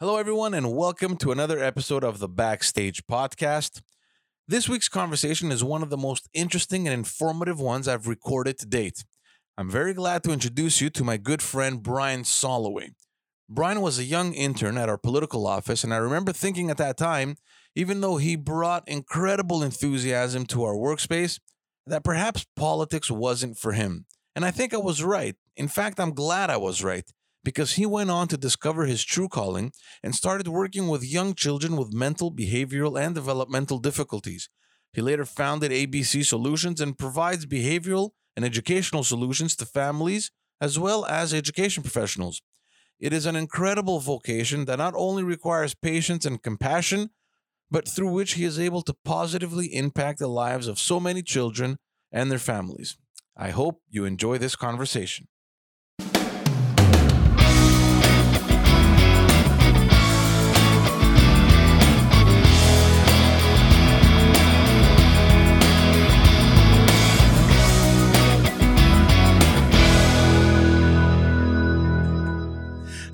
Hello, everyone, and welcome to another episode of the Backstage Podcast. This week's conversation is one of the most interesting and informative ones I've recorded to date. I'm very glad to introduce you to my good friend Bryan Solloway. Bryan was a young intern at our political office, and I remember thinking at that time, even though he brought incredible enthusiasm to our workspace, that perhaps politics wasn't for him. And I think I was right. In fact, I'm glad I was right because he went on to discover his true calling and started working with young children with mental, behavioral, and developmental difficulties. He later founded ABC Solutions and provides behavioral and educational solutions to families as well as education professionals. It is an incredible vocation that not only requires patience and compassion, but through which he is able to positively impact the lives of so many children and their families. I hope you enjoy this conversation.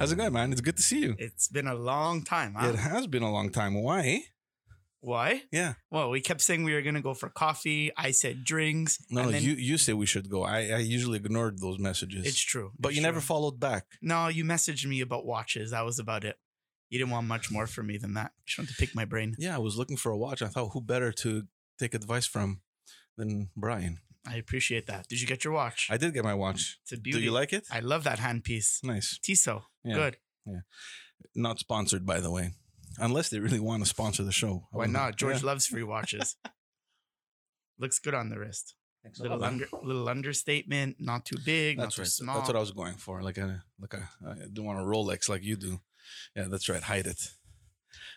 How's it going, man? It's good to see you. It's been a long time. Huh? It has been a long time. Why? Why? Yeah. Well, we kept saying we were gonna go for coffee. I said drinks. No, and then- you you say we should go. I, I usually ignored those messages. It's true. but It's you never followed back. No, you messaged me about watches. That was about it. You didn't want much more from me than that. You just wanted to pick my brain. Yeah, I was looking for a watch. I thought who better to take advice from than Bryan. I appreciate that. Did you get your watch? I did get my watch. it's a beauty. Do you like it? I love that handpiece. nice. Tissot. Yeah. Good. Yeah. Not sponsored, by the way. Unless they really want to sponsor the show. I Why wouldn't- not? George Yeah. loves free watches. Looks good on the wrist. Thanks a Little lot, under, little understatement. Not too big. That's not right. too small. That's what I was going for. Like a like a I don't want a Rolex like you do. Yeah, that's right. Hide it.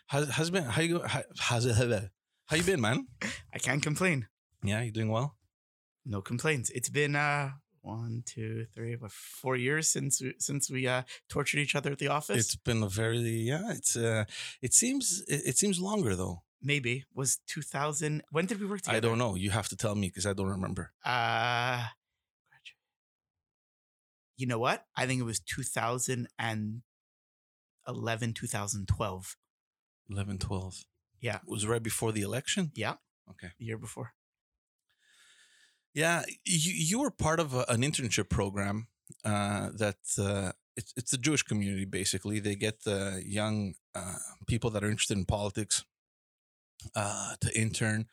How's how's it been? How you go? How, how's it? How you been, man? I can't complain. Yeah, you doing well? no complaints. It's been uh one, two, three, what, four years since we, since we uh tortured each other at the office. It's been a very yeah. It's uh. It seems it, it seems longer though. Maybe was two thousand. When did we work together? I don't know. You have to tell me because I don't remember. Uh, you know what? I think it was 2011, 2012. 11, 12. Yeah. It was right before the election. Yeah. Okay. The year before. Yeah, you you were part of a, an internship program uh, that uh, it's it's the Jewish community basically. They get uh, young uh, people that are interested in politics uh, to intern.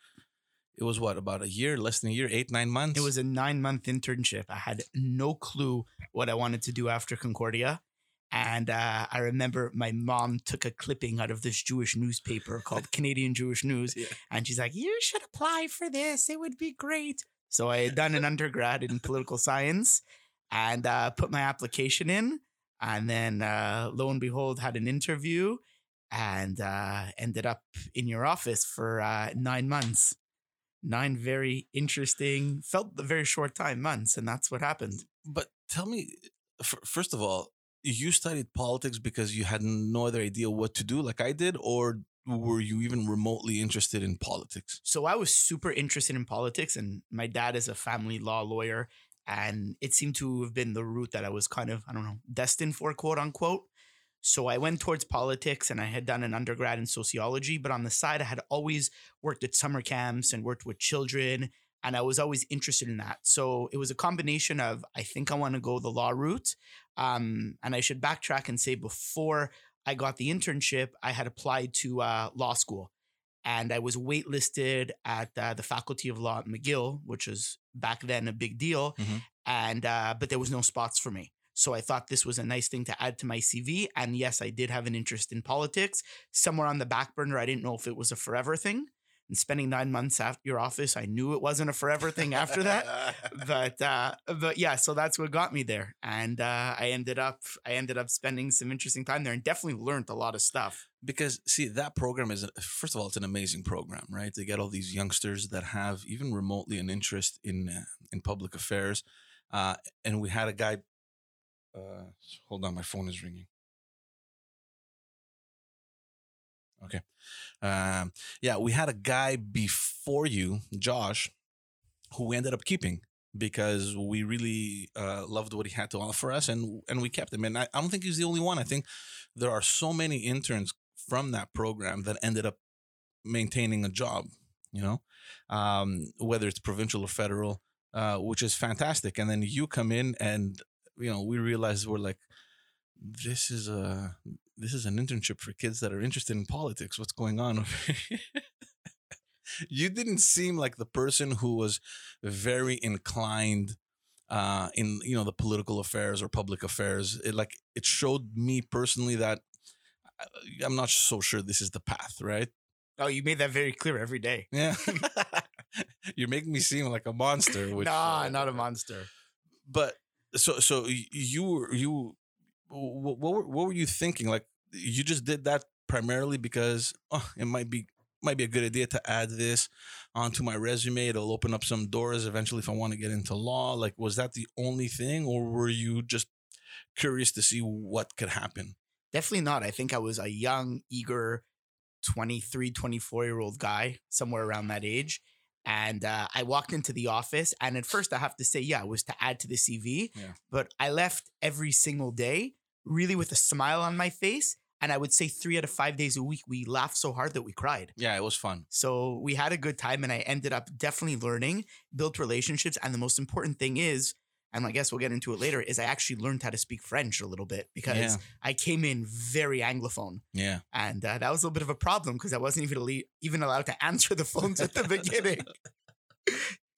It was what about a year, less than a year, eight nine months. It was a nine month internship. I had no clue what I wanted to do after Concordia. And uh, I remember my mom took a clipping out of this Jewish newspaper called Canadian Jewish News. Yeah. And she's like, You should apply for this. It would be great. So I had done an undergrad in political science and uh, put my application in. And then uh, lo and behold, had an interview and uh, ended up in your office for uh, nine months. Nine very interesting, felt the very short time, months. And that's what happened. But tell me, first of all, you studied politics because you had no other idea what to do, like I did, or were you even remotely interested in politics? So I was super interested in politics, and my dad is a family law lawyer. And it seemed to have been the route that I was kind of, I don't know, destined for, quote unquote. So I went towards politics and I had done an undergrad in sociology, but on the side, I had always worked at summer camps and worked with children. And I was always interested in that. So it was a combination of, I think I want to go the law route. Um, and I should backtrack and say before I got the internship, I had applied to uh, law school and I was waitlisted at uh, the Faculty of Law at McGill, which was back then a big deal. Mhm. And uh, but there was no spots for me, so I thought this was a nice thing to add to my CV. And yes, I did have an interest in politics. Somewhere on the back burner, I didn't know if it was a forever thing. And spending nine months at your office, I knew it wasn't a forever thing after that. But uh, but yeah, so that's what got me there, and uh, I ended up I ended up spending some interesting time there, and definitely learned a lot of stuff. because see that program is first of all it's an amazing program right they get all these youngsters that have even remotely an interest in uh, in public affairs uh and we had a guy uh hold on my phone is ringing okay um yeah we had a guy before you josh who we ended up keeping because we really uh, loved what he had to offer us, and and we kept him. And I, I don't think he's the only one. I think there are so many interns from that program that ended up maintaining a job. You know, um, whether it's provincial or federal, uh, which is fantastic. And then you come in, and you know, we realize we're like, this is a this is an internship for kids that are interested in politics. What's going on? over here? you didn't seem like the person who was very inclined uh, in you know the political affairs or public affairs. It like it showed me personally that I- I'm not so sure this is the path, right? Oh, you made that very clear every day. Yeah. You're making me seem like a monster. Which, nah, uh, not a monster. But so so you were you what what were, what were you thinking? Like you just did that primarily because oh, it might be might be a good idea to add this onto my resume. It'll open up some doors eventually if I want to get into law. Like was that the only thing, or were you just curious to see what could happen? Definitely not. I think I was a young, eager 23, 24 year old guy, somewhere around that age. And uh, I walked into the office, and at first, I have to say, yeah, it was to add to the CV. Yeah. But I left every single day really with a smile on my face. And I would say three out of five days a week, we laughed so hard that we cried. Yeah, it was fun. So we had a good time, and I ended up definitely learning, built relationships. And the most important thing is, and I guess we'll get into it later, is I actually learned how to speak French a little bit because Yeah. I came in very Anglophone. Yeah. And uh, that was a little bit of a problem because I wasn't even, even allowed to answer the phones at the beginning.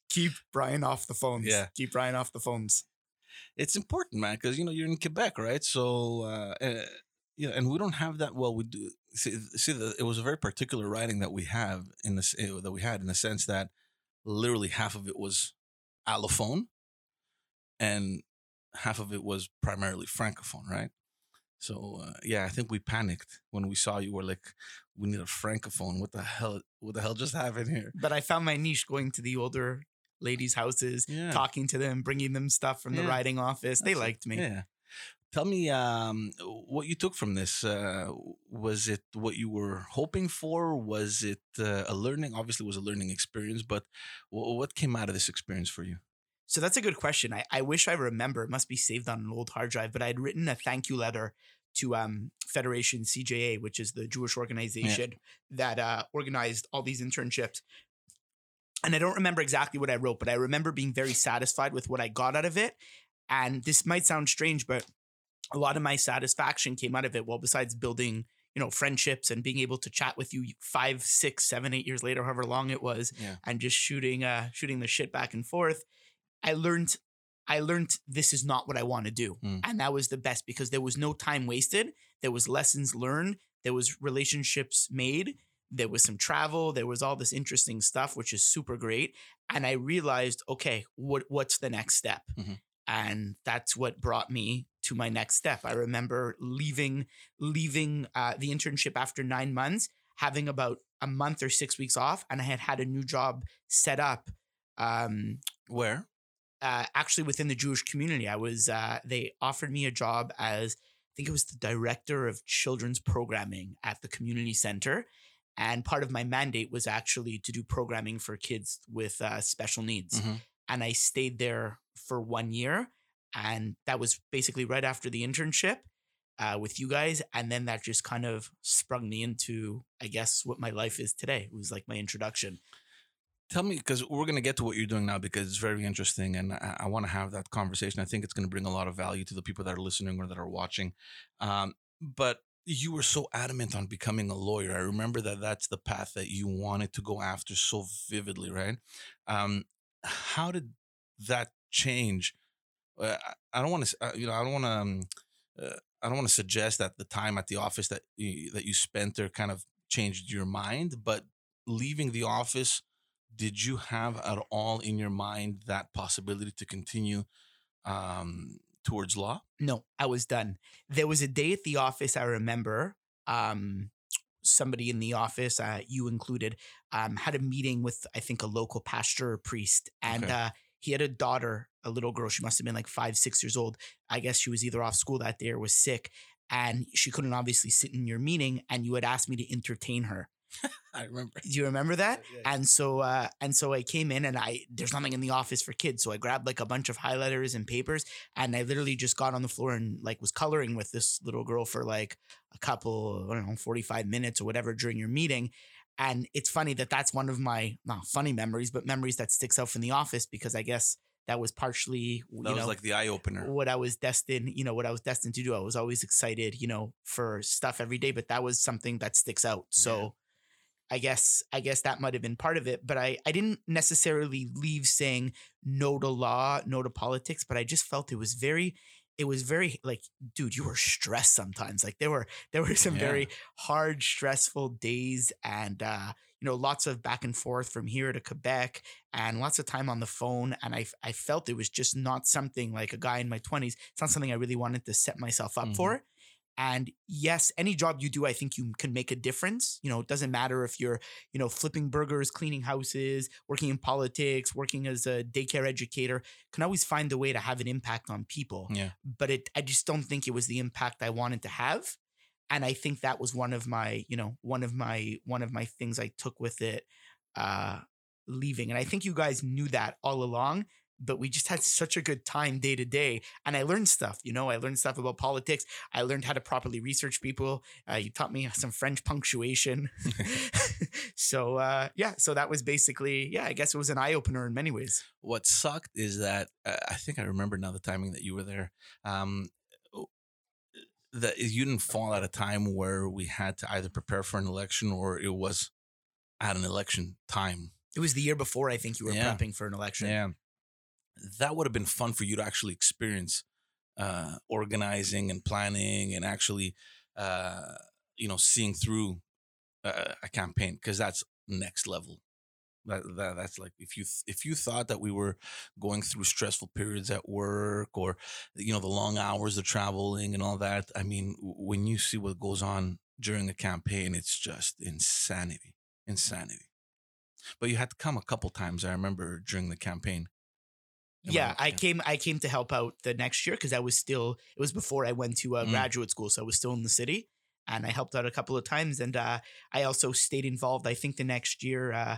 Keep Bryan off the phones. Yeah. Keep Bryan off the phones. it's important, man, because you know you're in Quebec, right? So, uh, uh, yeah, and we don't have that. Well, we do. See, see the, it was a very particular riding that we have in this uh, that we had in the sense that literally half of it was allophone, and half of it was primarily francophone, right? So uh, yeah, I think we panicked when we saw you. We're like, we need a francophone. What the hell? What the hell just happened here? But I found my niche going to the older ladies' houses, Yeah. talking to them, bringing them stuff from the riding office. They That's it. liked me. Yeah. Tell me um, what you took from this. Uh, was it what you were hoping for? Was it uh, a learning? Obviously, it was a learning experience, but wh- what came out of this experience for you? So that's a good question. I, I wish I remember. It must be saved on an old hard drive, but I had written a thank you letter to um, Federation CJA, which is the Jewish organization that uh, organized all these internships. And I don't remember exactly what I wrote, but I remember being very satisfied with what I got out of it. And this might sound strange, but a lot of my satisfaction came out of it. Well, besides building, you know, friendships and being able to chat with you five, six, seven, eight years later, however long it was, Yeah. and just shooting, uh, shooting the shit back and forth. I learned I learned this is not what I want to do. Mm. And that was the best because there was no time wasted. There was lessons learned. There was relationships made. There was some travel. There was all this interesting stuff, which is super great. And I realized, okay, what what's the next step? Mhm. And that's what brought me to my next step. I remember leaving leaving uh, the internship after nine months, having about a month or six weeks off, and I had had a new job set up. Um, Where? Uh, actually within the Jewish community. I was uh, they offered me a job as I think it was the director of children's programming at the community center, and part of my mandate was actually to do programming for kids with uh, special needs. Mhm. And I stayed there for one year, and that was basically right after the internship. Uh, with you guys, and then that just kind of sprung me into, I guess, what my life is today. It was like my introduction. Tell me, because we're going to get to what you're doing now because it's very interesting and I, I want to have that conversation. I think it's going to bring a lot of value to the people that are listening or that are watching. Um, but you were so adamant on becoming a lawyer. I remember that that's the path that you wanted to go after so vividly, right? Um, how did that change? Uh, I- don't want to, uh, you know, I don't want to, um, uh, I don't want to suggest that the time at the office that you, that you spent there kind of changed your mind, but leaving the office did you have at all in your mind that possibility to continue um, towards law? No, I was done. There was a day at the office I remember. Um, somebody in the office, uh, you included, um, had a meeting with I think a local pastor or priest, and Okay. uh, he had a daughter, a little girl. She must have been like five, six years old. I guess she was either off school that day or was sick, and she couldn't obviously sit in your meeting. And you had asked me to entertain her. I remember. Do you remember that? Yeah, yeah. And so uh and so I came in and I there's nothing in the office for kids. So I grabbed like a bunch of highlighters and papers and I literally just got on the floor and like was coloring with this little girl for like a couple, I don't know, 45 minutes or whatever during your meeting. And it's funny that that's one of my not funny memories, but memories that sticks out from the office because I guess that was partially you That was know like the eye opener. what I was destined, you know, what I was destined to do. I was always excited, you know, for stuff every day, but that was something that sticks out. So I guess I guess that might have been part of it, but I I didn't necessarily leave saying no to law, no to politics, but I just felt it was very it was very like dude, you were stressed sometimes. Like there were there were some Yeah. very hard stressful days and uh you know lots of back and forth from here to Quebec and lots of time on the phone and I I felt it was just not something like a guy in my 20s it's not something I really wanted to set myself up Mhm. for and yes any job you do I think you can make a difference. You know it doesn't matter if you're you know flipping burgers cleaning houses working in politics working as a daycare educator can always find a way to have an impact on people. Yeah. but it I just don't think it was the impact I wanted to have. And I think that was one of my you know one of my one of my things I took with it uh leaving. And I think you guys knew that all along but we just had such a good time day to day and I learned stuff you know I learned stuff about politics I learned how to properly research people uh, you taught me some French punctuation so uh yeah so that was basically yeah I guess it was an eye opener in many ways what sucked is that uh, I think I remember now the timing that you were there. Um, that you didn't fall at a time where we had to either prepare for an election or it was at an election time. it was the year before I think you were Yeah. prepping for an election Yeah, that would have been fun for you to actually experience uh, organizing and planning and actually, uh, you know, seeing through a, a campaign because that's next level. That, that that's like if you if you thought that we were going through stressful periods at work or you know the long hours of traveling and all that. I mean, when you see what goes on during a campaign, it's just insanity, insanity. But you had to come a couple times. I remember during the campaign. Yeah, right? I came. I came to help out the next year because I was still. It was before I went to uh, Mm. graduate school, so I was still in the city, and I helped out a couple of times. And uh, I also stayed involved. I think the next year, uh,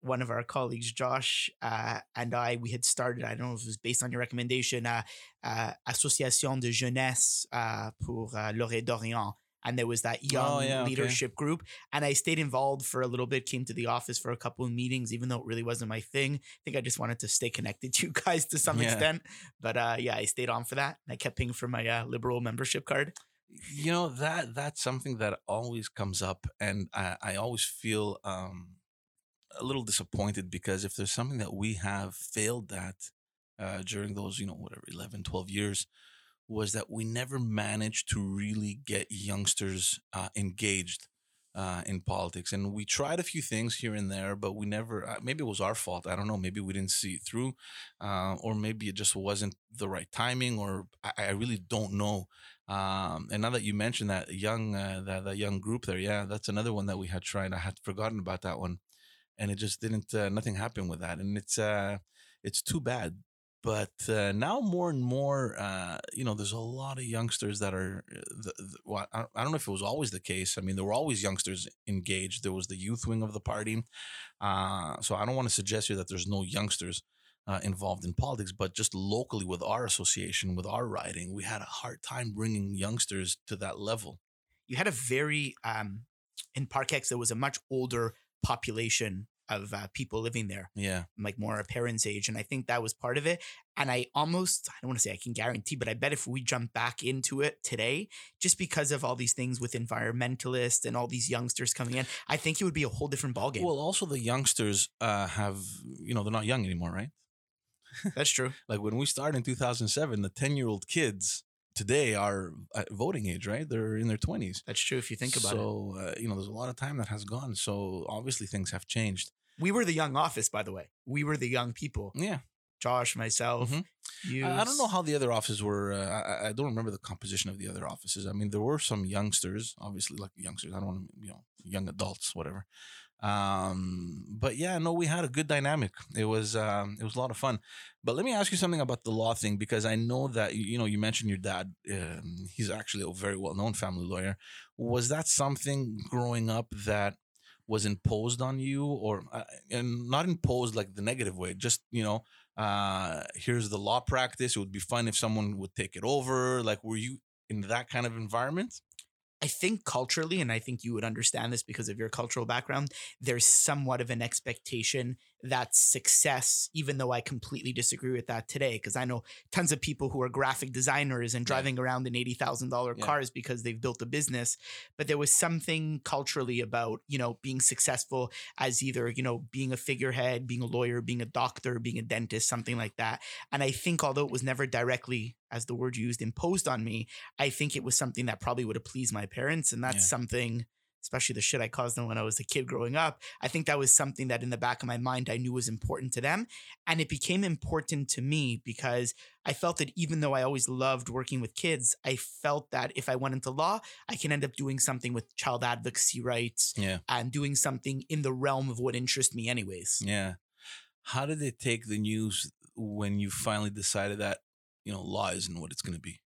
one of our colleagues, Josh, uh, and I, we had started. I don't know if it was based on your recommendation, uh, uh, Association de Jeunesse uh, pour uh, Laurier-Dorion. And there was that young Oh, yeah, okay. leadership group, and I stayed involved for a little bit. Came to the office for a couple of meetings, even though it really wasn't my thing. I think I just wanted to stay connected to you guys to some Yeah. extent. But uh, yeah, I stayed on for that. And I kept paying for my uh, liberal membership card. you know that that's something that always comes up and i, I always feel um, a little disappointed because if there's something that we have failed at uh, during those you know whatever 11 12 years was that we never managed to really get youngsters uh, engaged uh, in politics and we tried a few things here and there but we never uh, maybe it was our fault i don't know maybe we didn't see it through uh, or maybe it just wasn't the right timing or i, I really don't know um, and now that you mentioned that young uh, that, that young group there, yeah, that's another one that we had tried. I had forgotten about that one, and it just didn't. Uh, nothing happened with that, and it's uh, it's too bad. But uh, now more and more, uh, you know, there's a lot of youngsters that are. uh, The, the, well, I don't know if it was always the case. I mean, there were always youngsters engaged. There was the youth wing of the party, uh, so I don't want to suggest here that there's no youngsters uh, involved in politics, but just locally with our association, with our riding, we had a hard time bringing youngsters to that level. You had a very, um, in Parc-Ex, there was a much older population of uh, people living there, Yeah, like more our parents' age. And I think that was part of it. And I almost, I don't want to say I can guarantee, but I bet if we jump back into it today, just because of all these things with environmentalists and all these youngsters coming in, I think it would be a whole different ballgame. Well, also the youngsters uh, have, you know, they're not young anymore, right? That's true. Like when we started in 2007, the 10 year old kids today are at voting age, right? They're in their 20s. That's true if you think about it. so, uh, you know, there's a lot of time that has gone. So obviously things have changed. We were the young office, by the way. We were the young people. Yeah. Josh, myself, Mhm. you. I I don't know how the other offices were. Uh, I, I- I don't remember the composition of the other offices. I mean, there were some youngsters, obviously, like youngsters. I don't want to, you know, young adults, whatever. Um, but yeah, no, we had a good dynamic. It was, um, it was a lot of fun. But let me ask you something about the law thing because I know that you know you mentioned your dad. Um, he's actually a very well known family lawyer. Was that something growing up that was imposed on you or uh, and not imposed like the negative way just you know uh here's the law practice it would be fun if someone would take it over like were you in that kind of environment I think culturally, and I think you would understand this because of your cultural background, there's somewhat of an expectation that success, even though I completely disagree with that today, because I know tons of people who are graphic designers and Yeah. driving around in $80,000 Yeah. cars because they've built a business. But there was something culturally about, you know, being successful as either, you know, being a figurehead, being a lawyer, being a doctor, being a dentist, something like that. And I think although it was never directly, as the word used, imposed on me, I think it was something that probably would have pleased my parents. And that's Yeah. something, especially the shit I caused them when I was a kid growing up. I think that was something that in the back of my mind I knew was important to them. And it became important to me because I felt that even though I always loved working with kids, I felt that if I went into law, I can end up doing something with child advocacy rights yeah and doing something in the realm of what interests me, anyways. yeah how did they take the news when you finally decided that you know law isn't what it's going to be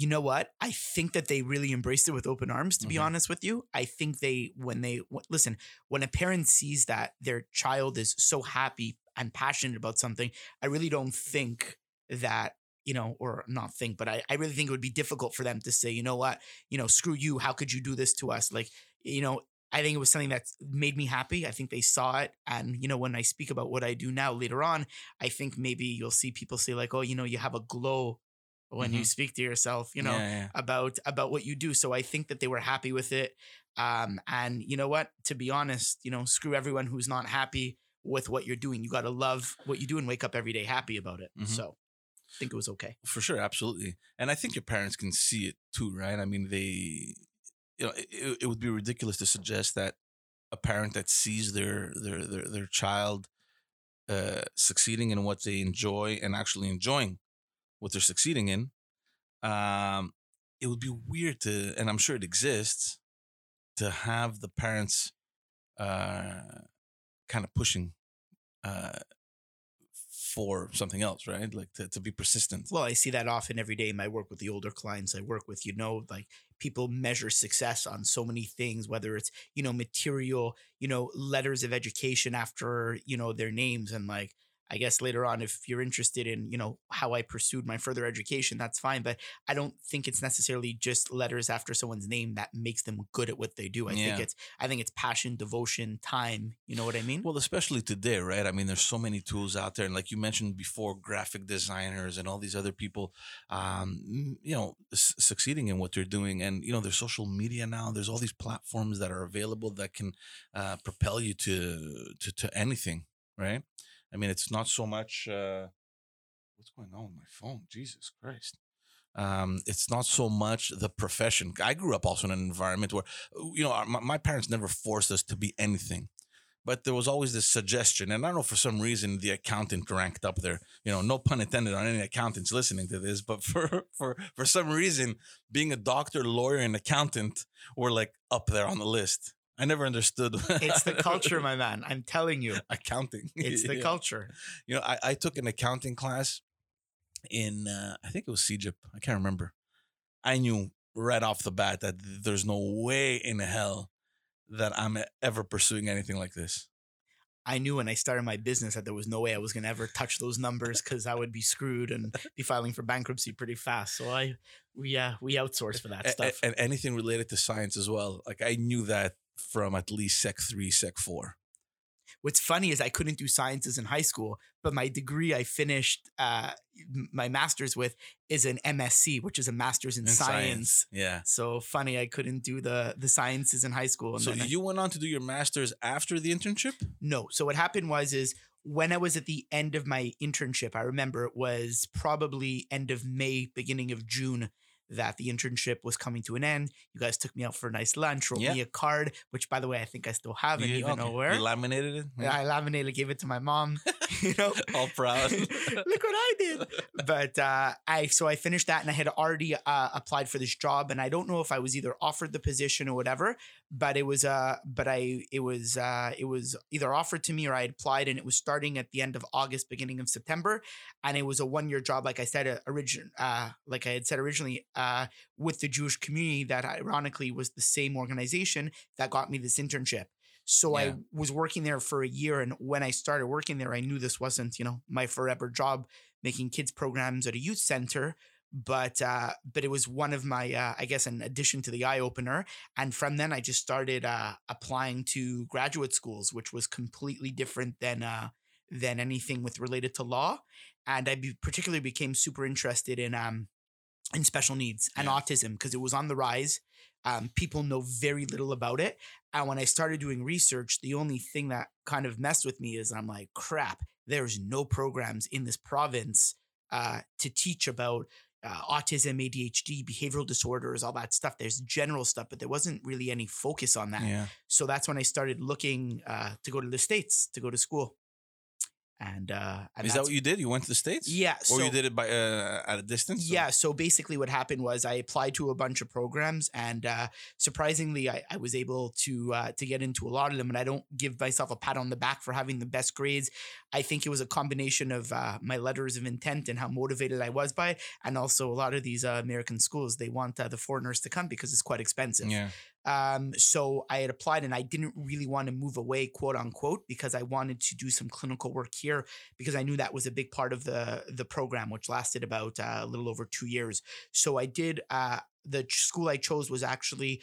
you know what? I think that they really embraced it with open arms, to be Mhm. honest with you. I think they, when they, w- listen, when a parent sees that their child is so happy and passionate about something, I really don't think that, you know, or not think, but I, I really think it would be difficult for them to say, you know what, you know, screw you. How could you do this to us? Like, you know, I think it was something that made me happy. I think they saw it. And, you know, when I speak about what I do now later on, I think maybe you'll see people say, like, oh, you know, you have a glow when you Mhm. speak to yourself, you know, yeah, yeah. about about what you do. So I think that they were happy with it. Um, and you know what? To be honest, you know, screw everyone who's not happy with what you're doing. You got to love what you do and wake up every day happy about it. Mhm. So I think it was okay. for sure absolutely and i think your parents can see it too right i mean they you know it, it would be ridiculous to suggest that a parent that sees their their their, their child uh succeeding in what they enjoy and actually enjoying what they're succeeding in um it would be weird to and i'm sure it exists to have the parents uh kind of pushing uh for something else right like to, to be persistent Well, I see that often every day in my work with the older clients I work with. You know, like people measure success on so many things, whether it's, you know, material, you know, letters of education after, you know, their names. And like, I guess later on, if you're interested in, you know, how I pursued my further education, that's fine. But I don't think it's necessarily just letters after someone's name that makes them good at what they do. I Yeah. think it's, I think it's passion, devotion, time. You know what I mean? Well, especially today, right? I mean, there's so many tools out there, and like you mentioned before, graphic designers and all these other people, um, you know, s- succeeding in what they're doing. And you know, there's social media now. There's all these platforms that are available that can uh, propel you to to to anything, right? I mean, it's not so much. Uh, what's going on with my phone? Jesus Christ. Um, it's not so much the profession. I grew up also in an environment where, you know, our- my, my parents never forced us to be anything but there was always this suggestion and i don't know for some reason the accountant ranked up there you know no pun intended on any accountants listening to this but for for for some reason being a doctor lawyer and accountant were like up there on the list i never understood It's the culture, my man. I'm telling you, accounting it's the Yeah. culture. you know I, I took an accounting class in uh, i think it was CEGEP. i can't remember i knew right off the bat that there's no way in hell that i'm ever pursuing anything like this I knew when I started my business that there was no way I was going to ever touch those numbers because I would be screwed and be filing for bankruptcy pretty fast. So I, we, uh, we outsource for that stuff. and anything related to science as well. Like I knew that from at least Sec three, Sec four. What's funny is I couldn't do sciences in high school, but my degree I finished uh, my master's with is an MSc, which is a master's in, in science. Yeah. So funny, I couldn't do the the sciences in high school. And So then I- you went on to do your masters after the internship? No. So what happened was is when I was at the end of my internship, I remember it was probably end of May, beginning of June that the internship was coming to an end. You guys took me out for a nice lunch, wrote Yeah. me a card, which by the way I think I still have and You- even okay. know where. You laminated it? Yeah, I laminated, gave it to my mom. you know, All proud. Look what I did. But uh, I so I finished that and I had already uh, applied for this job and I don't know if I was either offered the position or whatever. But it was uh but I it was uh it was either offered to me or I had applied and it was starting at the end of August, beginning of September, and it was a one year job. Like I said, uh, origin uh like I had said originally, uh, with the Jewish community that ironically was the same organization that got me this internship. So I was working there for a year, and when I started working there, I knew this wasn't, you know, my forever job making kids programs at a youth center. But uh, but it was one of my, uh, I guess, an addition to the eye opener. And from then, I just started uh, applying to graduate schools, which was completely different than uh, than anything with related to law. And I be, particularly became super interested in um, in special needs and Yeah. autism because it was on the rise. Um, people know very little about it. And when I started doing research, the only thing that kind of messed with me is I'm like, crap, there's no programs in this province uh, to teach about uh, autism, ADHD, behavioral disorders, all that stuff. There's general stuff, but there wasn't really any focus on that. Yeah. So that's when I started looking uh, to go to the States to go to school. And, uh, and Is that what you did? You went to the states? Yeah. Or you did it by uh, at a distance? or- yeah. So basically, what happened was I applied to a bunch of programs, and uh, surprisingly, I, I was able to uh, to get into a lot of them. And I don't give myself a pat on the back for having the best grades. I think it was a combination of uh, my letters of intent and how motivated I was by it, and also a lot of these uh, American schools they want uh, the foreigners to come because it's quite expensive. Yeah. Um, so I had applied and I didn't really want to move away, quote unquote, because I wanted to do some clinical work here because I knew that was a big part of the the program, which lasted about uh, a little over two years. So I did. Uh, the school I chose was actually,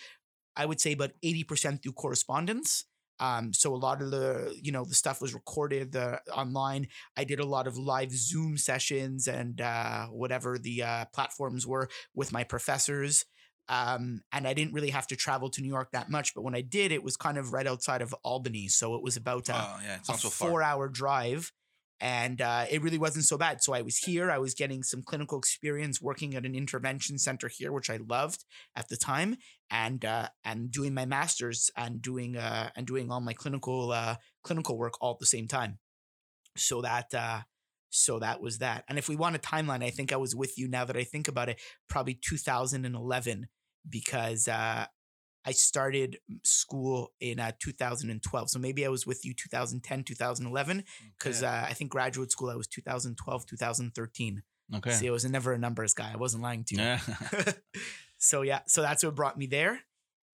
I would say, about eighty percent through correspondence. Um, so a lot of the, you know, the stuff was recorded the online. I did a lot of live Zoom sessions and uh, whatever the uh, platforms were with my professors um, and I didn't really have to travel to New York that much. But when I did, it was kind of right outside of Albany, so it was about a, Oh, yeah. A so four-hour drive, and uh, it really wasn't so bad. So I was here. I was getting some clinical experience working at an intervention center here, which I loved at the time, and uh, and doing my masters and doing uh, and doing all my clinical uh, clinical work all at the same time. So that. So that was that. And if we want a timeline, I think I was with you now that I think about it, probably 2011, because uh, I started school in uh, 2012. So maybe I was with you 2010, 2011, because Okay. uh, I think graduate school I was 2012, 2013. okay. See, I was never a numbers guy. I wasn't lying to you. Yeah. so yeah, so that's what brought me there.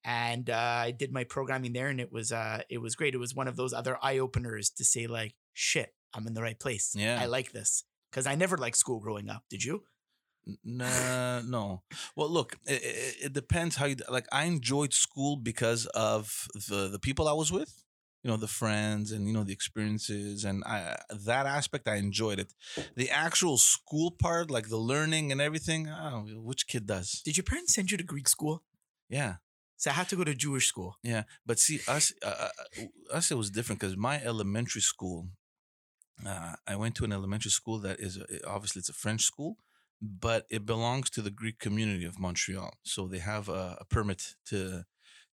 And uh, I did my programming there, and it was uh, it was great. It was one of those other eye openers to say like, "Shit, I'm in the right place. Yeah. I like this." Because I never liked school growing up. Did you? Nah, no. Well, look, it, it, it depends how you like. I enjoyed school because of the the people I was with, you know, the friends and you know the experiences, and I that aspect I enjoyed it. The actual school part, like the learning and everything, I don't know which kid does. Did your parents send you to Greek school? Yeah, So I had to go to Jewish school. yeah. But see, us, uh, uh, us, it was different because my elementary school, uh, I went to an elementary school that is a- obviously it's a French school, but it belongs to the Greek community of Montreal. So they have a, a permit to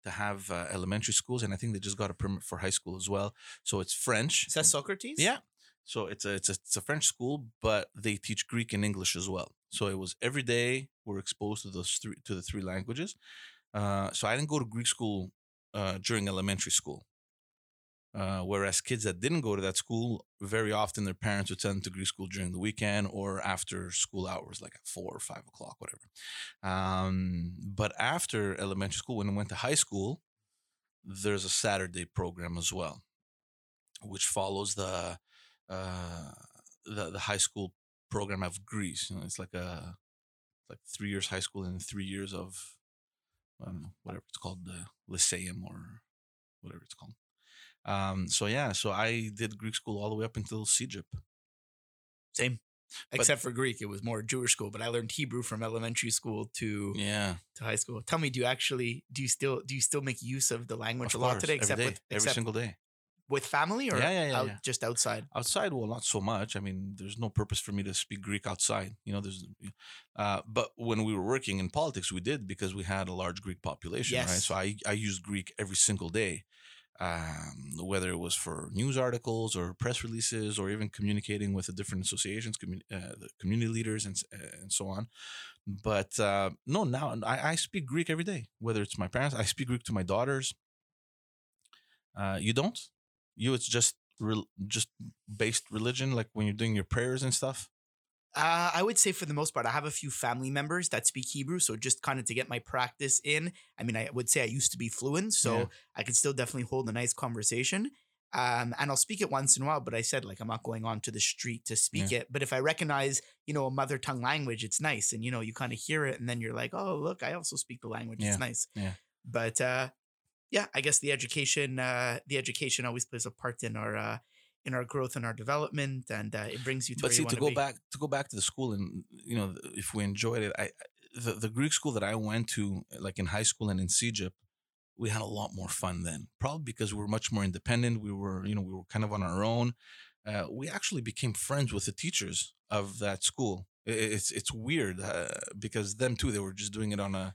to have uh, elementary schools, and I think they just got a permit for high school as well. So it's French. Is that Socrates? Yeah. So it's a it's a it's a French school, but they teach Greek and English as well. So it was every day we're exposed to those three to the three languages. Uh, so I didn't go to Greek school uh, during elementary school. Uh, whereas kids that didn't go to that school, very often their parents would send them to Greek school during the weekend or after school hours, like at four or five o'clock, whatever. Um, but after elementary school, when I went to high school, there's a Saturday program as well, which follows the uh, the the high school program of Greece. You know, it's like a like three years high school and three years of I don't know whatever it's called the lyceum or whatever it's called. Um, so yeah, so I did Greek school all the way up until CEGEP. Same. Except for Greek, it was more Jewish school, but I learned Hebrew from elementary school to Yeah, to high school. Tell me, do you actually do you still do you still make use of the language of a lot course, today? every Except day, with every except single day. with family or Yeah, yeah, yeah, out, yeah. just outside? outside well not so much i mean there's no purpose for me to speak greek outside you know there's uh, but when we were working in politics we did because we had a large greek population right Yes. so i i used greek every single day um, whether it was for news articles or press releases or even communicating with the different associations commu- uh, the community leaders and, uh, and so on. But uh, no now I, I speak greek every day whether it's my parents i speak greek to my daughters. Uh, you don't? You it's just rel just based religion like when you're doing your prayers and stuff Uh, I would say for the most part, I have a few family members that speak Hebrew. So just kind of to get my practice in. I mean, I would say I used to be fluent, so Yeah. I could still definitely hold a nice conversation. Um, and I'll speak it once in a while, but I said like I'm not going onto the street to speak it. But if I recognize, you know, a mother tongue language, it's nice, and you know, you kind of hear it, and then you're like, oh, look, I also speak the language. Yeah. It's nice. Yeah. But uh, yeah, I guess the education, uh, the education always plays a part in our uh, in our growth and our development, and uh, it brings you to but see to go be. back to go back to the school and you know if we enjoyed it i the, the greek school that i went to like in high school and in CEGEP we had a lot more fun then probably because we were much more independent we were you know we were kind of on our own uh, we actually became friends with the teachers of that school it's it's weird uh, because them too they were just doing it on a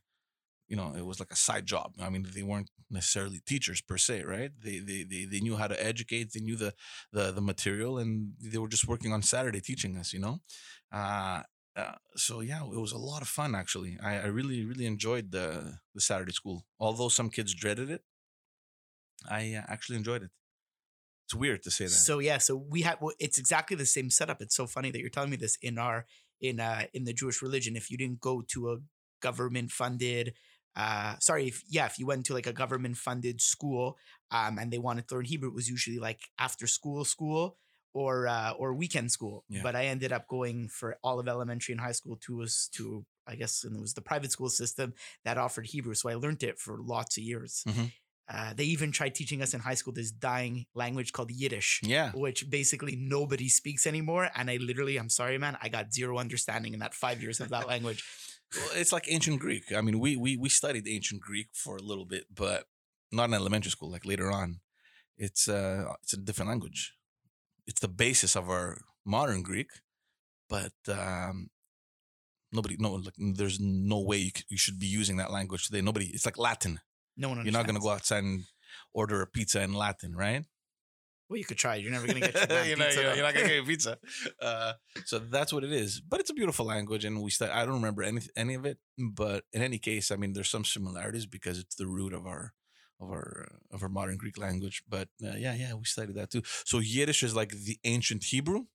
you know it was like a side job. I mean they weren't necessarily teachers per se right? They they they, they knew how to educate they knew the the the material and they were just working on saturday teaching us you know? Uh, uh so yeah it was a lot of fun actually. I, I really really enjoyed the the saturday school. Although some kids dreaded it i uh, actually enjoyed it. It's weird to say that. So yeah, so we have well, it's exactly the same setup. It's so funny that you're telling me this in our in uh in the Jewish religion. If you didn't go to a government funded uh sorry if yeah if you went to like a government funded school um and they wanted to learn hebrew it was usually like after school school or uh or weekend school Yeah. but i ended up going for all of elementary and high school to was to i guess and it was the private school system that offered hebrew so i learned it for lots of years Mhm. uh, they even tried teaching us in high school this dying language called yiddish yeah which basically nobody speaks anymore. And I literally, I'm sorry, man, I got zero understanding in that five years of that language. Well, it's like ancient Greek. I mean, we we we studied ancient Greek for a little bit, but not in elementary school. Like later on, it's uh it's a different language. It's the basis of our modern Greek, but um nobody no like there's no way you, c- you should be using that language today. Nobody. It's like Latin. No one You're not going to go outside and order a pizza in Latin, right? Well, you could try. You're never going to get your damn you're, not, pizza, you're, you're not gonna get your pizza. Uh, so that's what it is. But it's a beautiful language, and we stu- I don't remember any any of it. But in any case, I mean, there's some similarities because it's the root of our of our of our modern Greek language. But uh, yeah, yeah, we studied that too. So Yiddish is like the ancient Hebrew.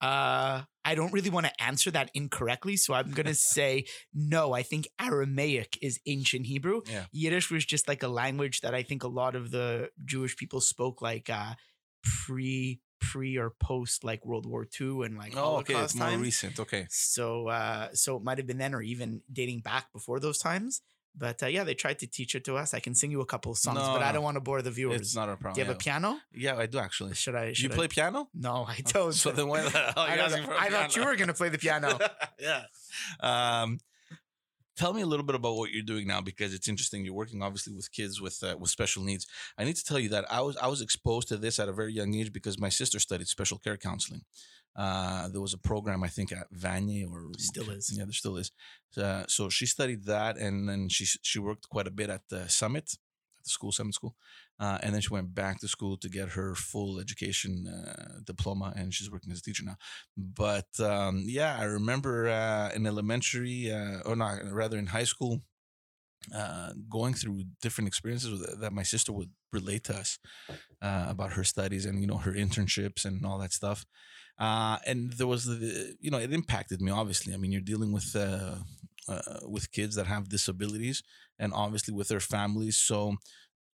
Uh, I don't really want to answer that incorrectly. So I'm going to say no. I think Aramaic is ancient Hebrew. Yeah. Yiddish was just like a language that I think a lot of the Jewish people spoke like uh, pre pre or post like World War II and like Oh, okay, it's more times. recent. Okay, So uh so it might have been then or even dating back before those times. But uh, yeah, they tried to teach it to us. I can sing you a couple of songs, No, but I don't want to bore the viewers. it's not a problem. Do you have a piano? Yeah, I do actually. Should I? You Should I- play piano? No, I don't. So then why the hell I, you don't- asking for a I thought you were gonna play the piano. yeah. Um, tell me a little bit about what you're doing now because it's interesting. You're working obviously with kids with uh, with special needs. I need to tell you that I was I was exposed to this at a very young age because my sister studied special care counseling. Uh, there was a program I think at Vanier or Still is. yeah, there still is. Uh, so she studied that, and then she she worked quite a bit at the summit, at the school Summit school, uh, and then she went back to school to get her full education uh, diploma, and she's working as a teacher now. But um, yeah, I remember uh, in elementary, uh, or not, rather in high school, uh, going through different experiences that my sister would relate to us uh, about her studies and you know her internships and all that stuff. Uh, and there was the you know it impacted me obviously. I mean, you're dealing with uh, with kids that have disabilities and obviously with their families. So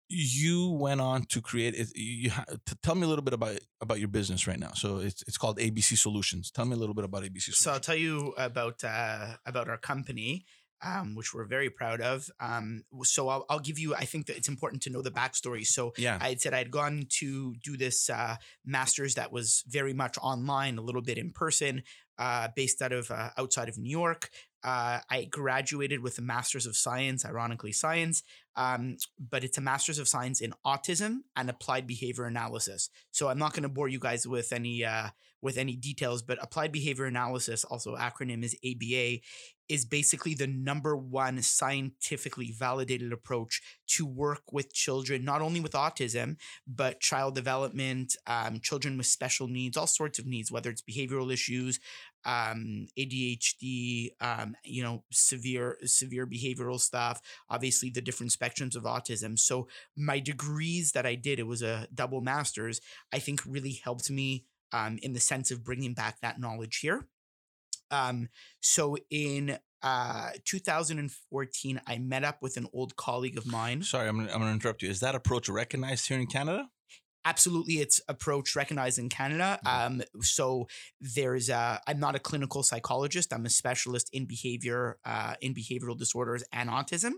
you went on to create it. You ha- tell me a little bit about about your business right now. So it's it's called ABC Solutions. Tell me a little bit about ABC Solutions. So I'll tell you about uh, about our company, um, which we're very proud of. Um, so I'll, I'll give you. I think that it's important to know the backstory. So yeah. I had said I had gone to do this uh, master's that was very much online, a little bit in person, uh, based out of uh, outside of New York. Uh, I graduated with a master's of science, ironically science, um, but it's a master's of science in autism and applied behavior analysis. So I'm not going to bore you guys with any uh, with any details, but applied behavior analysis, also acronym is ABA, is basically the number one scientifically validated approach to work with children, not only with autism, but child development, um, children with special needs, all sorts of needs, whether it's behavioral issues, um, ADHD, um, you know, severe severe behavioral stuff. Obviously, the different spectrums of autism. So my degrees that I did, it was a double master's. I think really helped me um, in the sense of bringing back that knowledge here. Um, so in uh, 2014, I met up with an old colleague of mine. Sorry, I'm gonna, I'm gonna interrupt you. Is that approach recognized here in Canada? absolutely it's approach recognized in canada um, so there's a i'm not a clinical psychologist i'm a specialist in behavior uh, in behavioral disorders and autism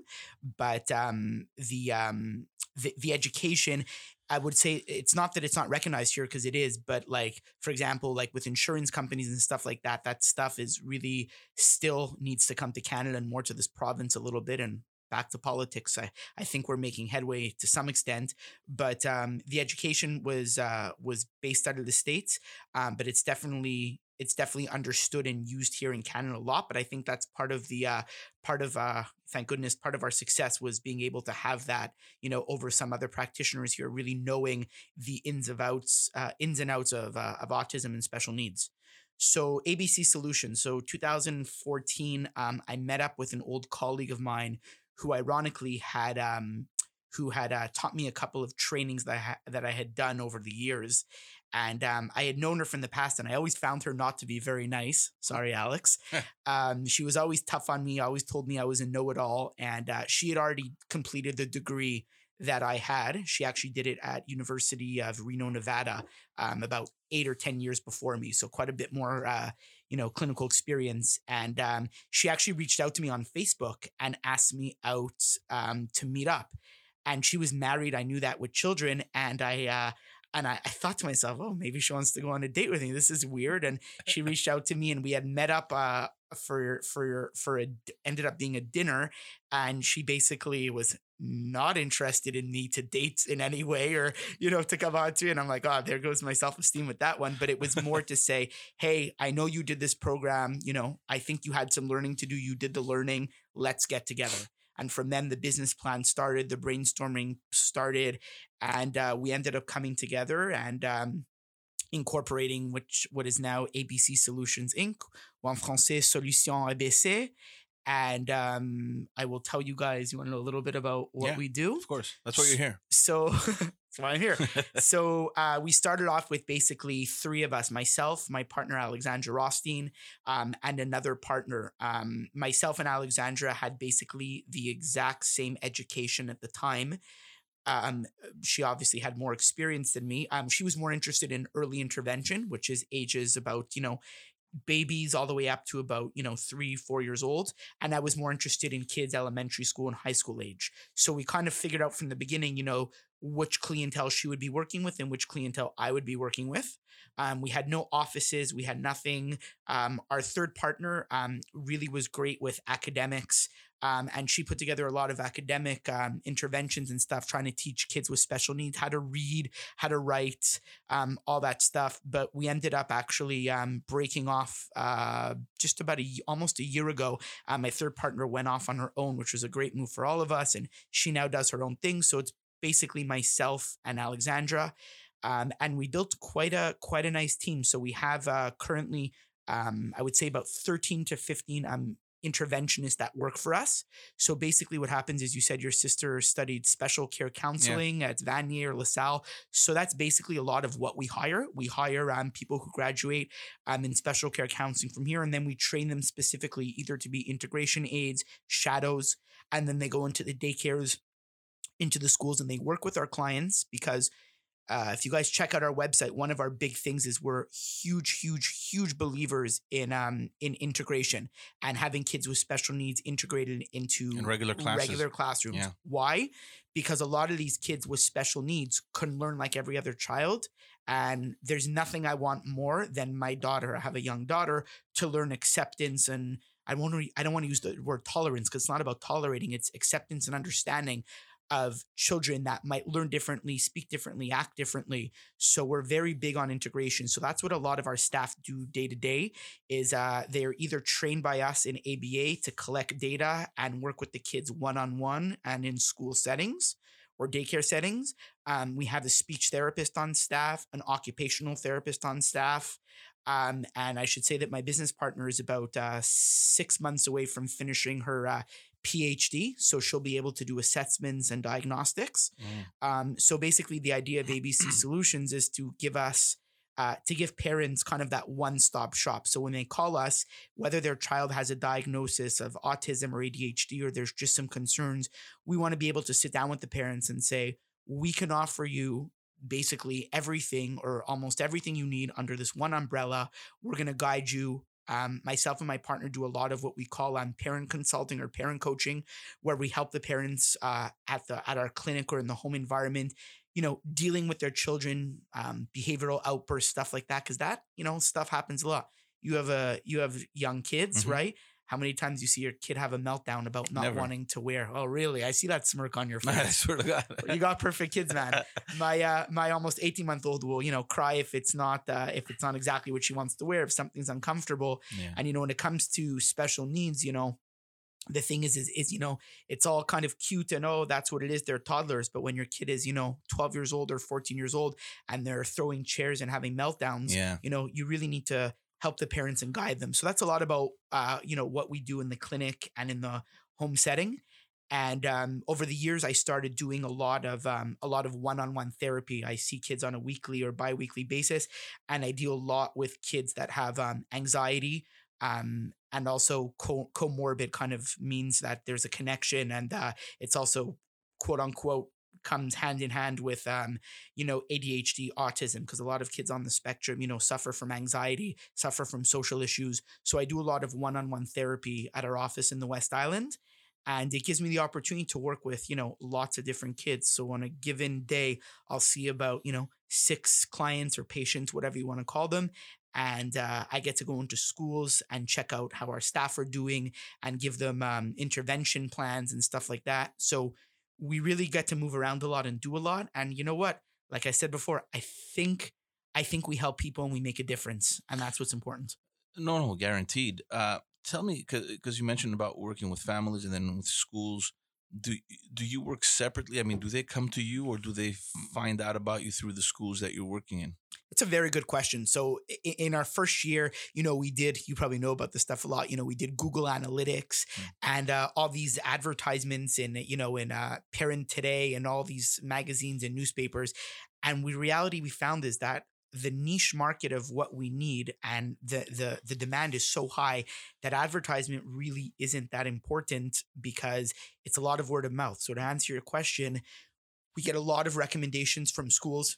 but um, the, um, the the education I would say it's not that it's not recognized here because it is, but like for example, like with insurance companies and stuff like that, that stuff is really still needs to come to Canada and more to this province a little bit. And back to politics, I I think we're making headway to some extent, but um, the education was uh, was based out of the states, um, but it's definitely it's definitely understood and used here in Canada a lot. But I think that's part of the uh, part of uh, thank goodness part of our success was being able to have that you know over some other practitioners here really knowing the ins of outs uh, ins and outs of uh, of autism and special needs. So ABC Solutions. So 2014, um, I met up with an old colleague of mine who ironically had um, who had uh, taught me a couple of trainings that I ha- that I had done over the years, and um, I had known her from the past, and I always found her not to be very nice. Sorry, Alex. um, she was always tough on me. Always told me I was a know-it-all, and uh, she had already completed the degree that I had. She actually did it at University of Reno, Nevada, um, about eight or ten years before me. So quite a bit more, uh, you know, clinical experience. And um, she actually reached out to me on Facebook and asked me out um, to meet up. And she was married. I knew that with children, and I. Uh, and I, I, thought to myself, oh, maybe she wants to go on a date with me. This is weird. And she reached out to me, and we had met up uh, for for for a ended up being a dinner. And she basically was not interested in me to date in any way or you know to come on to and i'm like oh there goes my self-esteem with that one but it was more to say hey i know you did this program you know i think you had some learning to do you did the learning let's get together and from then the business plan started the brainstorming started and uh, we ended up coming together and um, incorporating which what is now ABC Solutions Inc. ou en français Solutions ABC and um, I will tell you guys. You want to know a little bit about what Yeah, we do? Of course, that's why you're here. So that's why I'm here. so uh, we started off with basically three of us: myself, my partner Alexandra Rothstein, um, and another partner. Um, myself and Alexandra had basically the exact same education at the time. Um, she obviously had more experience than me. Um, she was more interested in early intervention, which is ages about you know babies all the way up to about you know three four years old and i was more interested in kids elementary school and high school age. So we kind of figured out from the beginning you know which clientele she would be working with and which clientele i would be working with. Um, we had no offices we had nothing. Um, our third partner um, really was great with academics um, and she put together a lot of academic um, interventions and stuff trying to teach kids with special needs how to read how to write um, all that stuff. But we ended up actually um, breaking off uh, just about a almost a year ago uh, my third partner went off on her own which was a great move for all of us and she now does her own thing. So it's basically myself and alexandra um, and we built quite a quite a nice team. So we have uh, currently um, i would say about 13 to 15 um, interventionists that work for us. So basically, what happens is you said your sister studied special care counseling at Vanier or LaSalle. So that's basically a lot of what we hire. We hire um, people who graduate um, in special care counseling from here, and then we train them specifically either to be integration aides, shadows, and then they go into the daycares, into the schools, and they work with our clients because uh, if you guys check out our website, one of our big things is we're huge, huge, huge believers in um in integration and having kids with special needs integrated into In regular classes. regular classrooms. Yeah. Why? Because a lot of these kids with special needs couldn't learn like every other child. And there's nothing I want more than my daughter. I have a young daughter to learn acceptance and I want to. I don't want to use the word tolerance because it's not about tolerating. It's acceptance and understanding of children that might learn differently, speak differently, act differently. So we're very big on integration. So that's what a lot of our staff do day to day is uh, they're either trained by us in ABA to collect data and work with the kids one on one and in school settings or daycare settings. Um, we have a speech therapist on staff, an occupational therapist on staff. Um, and I should say that my business partner is about uh, six months away from finishing her uh, PhD. So she'll be able to do assessments and diagnostics. Mm. Um, so basically, the idea of ABC Solutions is to give us uh, to give parents kind of that one stop shop. So when they call us, whether their child has a diagnosis of autism or ADHD or there's just some concerns, we want to be able to sit down with the parents and say, we can offer you basically everything or almost everything you need under this one umbrella. We're going to guide you. Um, myself and my partner do a lot of what we call um, parent consulting or parent coaching, where we help the parents uh, at the at our clinic or in the home environment you know, dealing with their children, um, behavioral outbursts, stuff like that, because that, you know, stuff happens a lot. You have a you have young kids, Mhm. right? How many times you see your kid have a meltdown about not Never. wanting to wear? Oh, really? I see that smirk on your I face. swear to God. you got perfect kids, man. My uh, my almost 18 month old will, you know, cry if it's not uh, if it's not exactly what she wants to wear, if something's uncomfortable. yeah. And you know, when it comes to special needs, you know, the thing is, is, is you know, it's all kind of cute and oh, that's what it is. They're toddlers, but when your kid is, you know, 12 years old or 14 years old, and they're throwing chairs and having meltdowns, Yeah. you know, you really need to help the parents and guide them. So that's a lot about, uh, you know, what we do in the clinic and in the home setting. And um, over the years, I started doing a lot of um, a lot of one-on-one therapy. I see kids on a weekly or bi-weekly basis, and I deal a lot with kids that have um, anxiety, um, and also co- comorbid kind of means that there's a connection, and uh, it's also quote unquote comes hand in hand with um, you know ADHD, autism, because a lot of kids on the spectrum, you know, suffer from anxiety, suffer from social issues. So I do a lot of one-on-one therapy at our office in the West Island and it gives me the opportunity to work with you know lots of different kids so on a given day i'll see about you know six clients or patients whatever you want to call them and uh, i get to go into schools and check out how our staff are doing and give them um, intervention plans and stuff like that so we really get to move around a lot and do a lot and you know what like i said before i think i think we help people and we make a difference and that's what's important No, no, guaranteed. Uh, tell me, because you mentioned about working with families and then with schools. Do do you work separately? I mean, do they come to you, or do they find out about you through the schools that you're working in? It's a very good question. So in our first year, you know, we did, you probably know about this stuff a lot. You know, we did Google Analytics Mm. and uh, all these advertisements in, you know, in uh, Parent Today and all these magazines and newspapers. And we reality we found is that the niche market of what we need and the the the demand is so high that advertisement really isn't that important because it's a lot of word of mouth. So to answer your question, we get a lot of recommendations from schools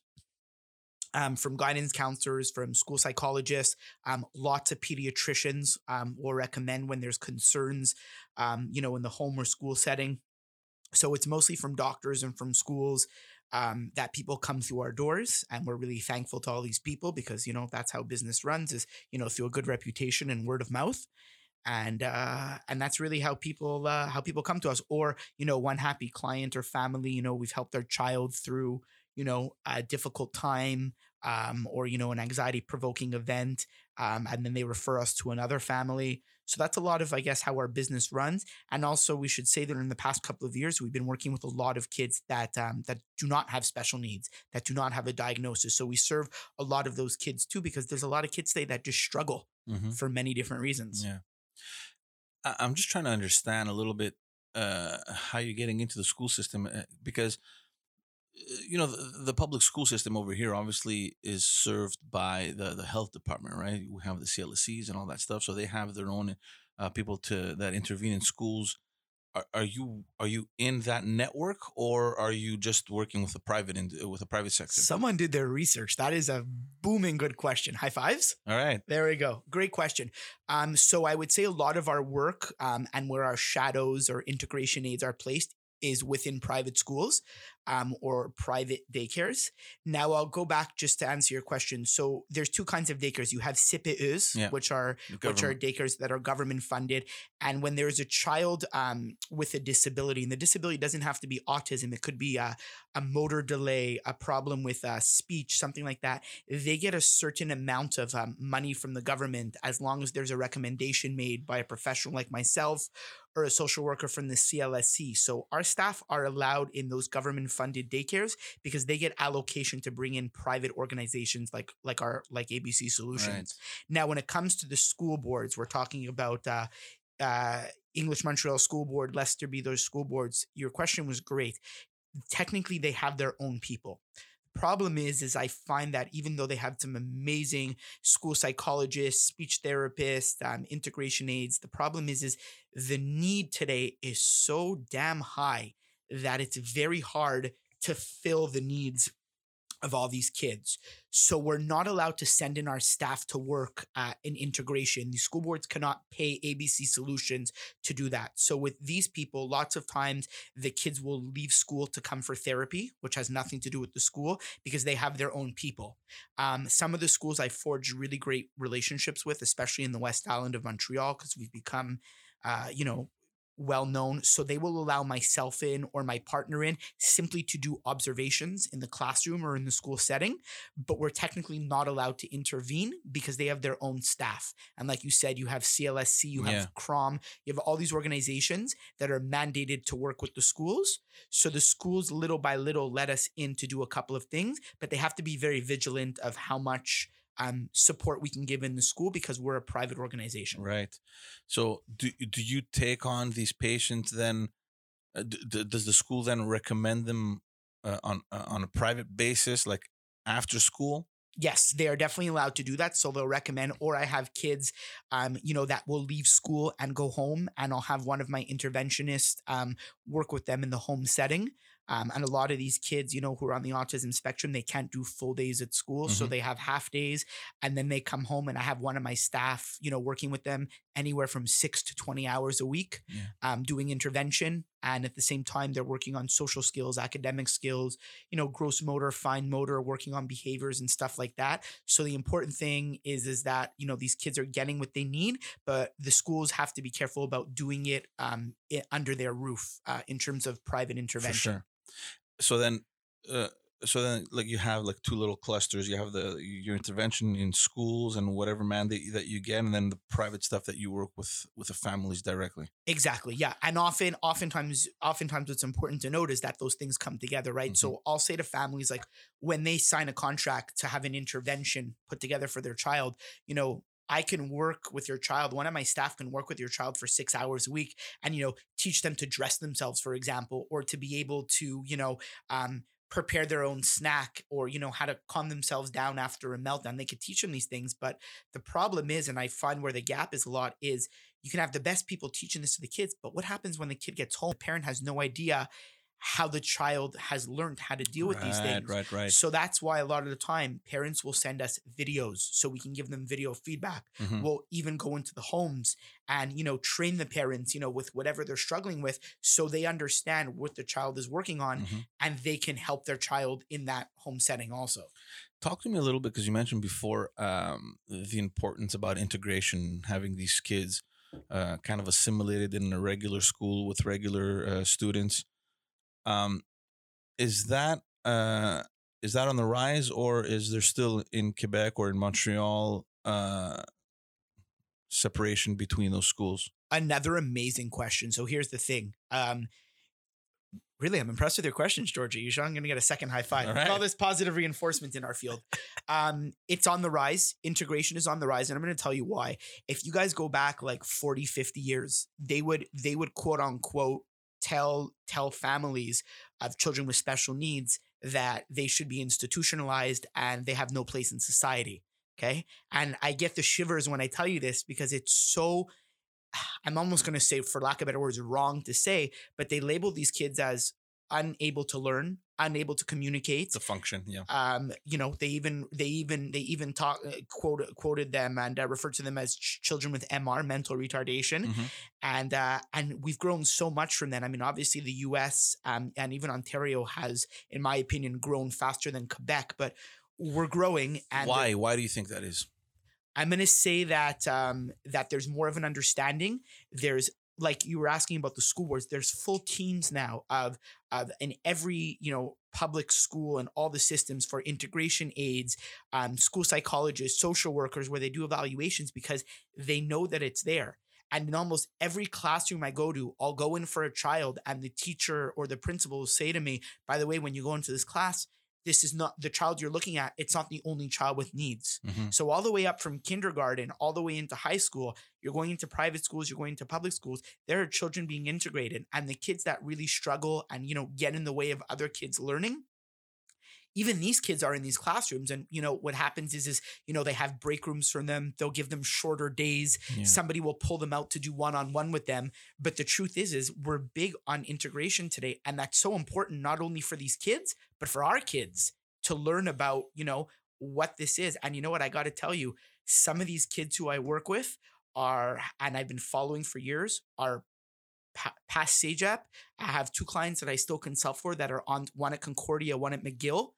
um, from guidance counselors, from school psychologists, um, lots of pediatricians um, will recommend when there's concerns, um, you know, in the home or school setting. So it's mostly from doctors and from schools um, that people come through our doors, and we're really thankful to all these people because you know that's how business runs is you know through a good reputation and word of mouth. And uh and that's really how people uh how people come to us. Or you know one happy client or family you know we've helped their child through you know a difficult time um or you know an anxiety provoking event um and then they refer us to another family so that's a lot of i guess how our business runs and also we should say that in the past couple of years we've been working with a lot of kids that um that do not have special needs that do not have a diagnosis so we serve a lot of those kids too because there's a lot of kids today that just struggle Mm-hmm. for many different reasons Yeah. I'm just trying to understand a little bit uh, how you're getting into the school system uh, because you know the, the public school system over here obviously is served by the the health department, right? We have the CLSCs and all that stuff, so they have their own uh, people to that intervene in schools. Are, are you are you in that network or are you just working with the private in, with the private sector? Someone did their research. That is a booming good question. High fives. all right. There we go. Great question. Um, so I would say a lot of our work um, and where our shadows or integration aids are placed is within private schools um, or private daycares. Now I'll go back just to answer your question. So there's two kinds of daycares. You have CPEs, Yeah. which are which are daycares that are government funded. And when there's a child um, with a disability, and the disability doesn't have to be autism, it could be a, a motor delay, a problem with uh, speech, something like that. They get a certain amount of um, money from the government as long as there's a recommendation made by a professional like myself or a social worker from the CLSC. So our staff are allowed in those government funded daycares because they get allocation to bring in private organizations like like our like ABC Solutions. Right. Now, when it comes to the school boards, we're talking about uh, uh, English Montreal School Board, Lester B those school boards. Your question was great. Technically, they have their own people. Problem is, is I find that even though they have some amazing school psychologists, speech therapists, um, integration aides, the problem is, is the need today is so damn high that it's very hard to fill the needs of all these kids. So we're not allowed to send in our staff to work in integration. The school boards cannot pay ABC Solutions to do that. So with these people, lots of times the kids will leave school to come for therapy, which has nothing to do with the school because they have their own people. Um, some of the schools I forged really great relationships with, especially in the West Island of Montreal, because we've become, uh, you know, well known. So they will allow myself in or my partner in simply to do observations in the classroom or in the school setting. But we're technically not allowed to intervene because they have their own staff. And like you said, you have CLSC, you have Yeah. CROM, you have all these organizations that are mandated to work with the schools. So the schools, little by little, let us in to do a couple of things, but they have to be very vigilant of how much. Um, support we can give in the school because we're a private organization. Right. So do do you take on these patients then? Uh, d- does the school then recommend them uh, on uh, on a private basis, like after school? Yes, they are definitely allowed to do that. So they'll recommend, or I have kids, um, you know, that will leave school and go home, and I'll have one of my interventionists um, work with them in the home setting. Um, and a lot of these kids, you know, who are on the autism spectrum, they can't do full days at school, so Mhm. they have half days, and then they come home, and I have one of my staff, you know, working with them anywhere from six to twenty hours a week, Yeah. um, doing intervention, and at the same time, they're working on social skills, academic skills, you know, gross motor, fine motor, working on behaviors and stuff like that. So the important thing is is that you know these kids are getting what they need, but the schools have to be careful about doing it um, i- under their roof uh, in terms of private For intervention. So then, uh, so then, like you have like two little clusters. You have the your intervention in schools and whatever mandate that you get, and then the private stuff that you work with with the families directly. Exactly. Yeah. And often, oftentimes, oftentimes what's important to note is that those things come together, right? So I'll say to families like when they sign a contract to have an intervention put together for their child, you know, I can work with your child. One of my staff can work with your child for six hours a week and, you know, teach them to dress themselves, for example, or to be able to, you know, um, prepare their own snack or, you know, how to calm themselves down after a meltdown. They could teach them these things. But the problem is, and I find where the gap is a lot, is you can have the best people teaching this to the kids, but what happens when the kid gets home? The parent has no idea how the child has learned how to deal with these things. Right, right. So that's why a lot of the time parents will send us videos so we can give them video feedback. Mhm. We'll even go into the homes and you know train the parents, you know, with whatever they're struggling with so they understand what the child is working on Mhm. and they can help their child in that home setting also. Talk to me a little bit because you mentioned before um, the importance about integration, having these kids uh, kind of assimilated in a regular school with regular uh, students. Um, is that uh, is that on the rise, or is there still in Quebec or in Montreal uh, separation between those schools? Another amazing question. So here's the thing. Um Really, I'm impressed with your questions, Georgia. You sure I'm going to get a second high five? All right. this positive reinforcement in our field. um, it's on the rise. Integration is on the rise, and I'm going to tell you why. If you guys go back like 40, 50 years, they would they would quote unquote tell tell families of children with special needs that they should be institutionalized and they have no place in society. Okay, and I get the shivers when I tell you this because it's so I'm almost going to say, for lack of better words, wrong to say, but they label these kids as unable to learn, unable to communicate. It's a function, yeah. Um, you know, they even they even they even talk uh, quote quoted them and uh, referred to them as ch- children with MR, mental retardation, Mhm. and uh, and we've grown so much from that. I mean, obviously the U.S. Um, and even Ontario has, in my opinion, grown faster than Quebec, but we're growing. And Why? Why do you think that is? I'm going to say that um, that there's more of an understanding. There's like you were asking about the school boards. There's full teams now of of in every you know public school and all the systems for integration aides, um, school psychologists, social workers, where they do evaluations because they know that it's there. And in almost every classroom I go to, I'll go in for a child, and the teacher or the principal will say to me, "By the way, when you go into this class." This is not the child you're looking at. It's not the only child with needs. Mhm. So all the way up from kindergarten, all the way into high school, you're going into private schools, you're going to public schools. There are children being integrated, and the kids that really struggle and you know get in the way of other kids learning. Even these kids are in these classrooms and you know what happens is is you know they have break rooms for them they'll give them shorter days Yeah. somebody will pull them out to do one-on-one with them but the truth is is we're big on integration today and that's so important not only for these kids but for our kids to learn about you know what this is and you know what i got to tell you some of these kids who i work with are and i've been following for years are pa- past CEGEP. I have two clients that I still consult for that are on one at Concordia, one at McGill,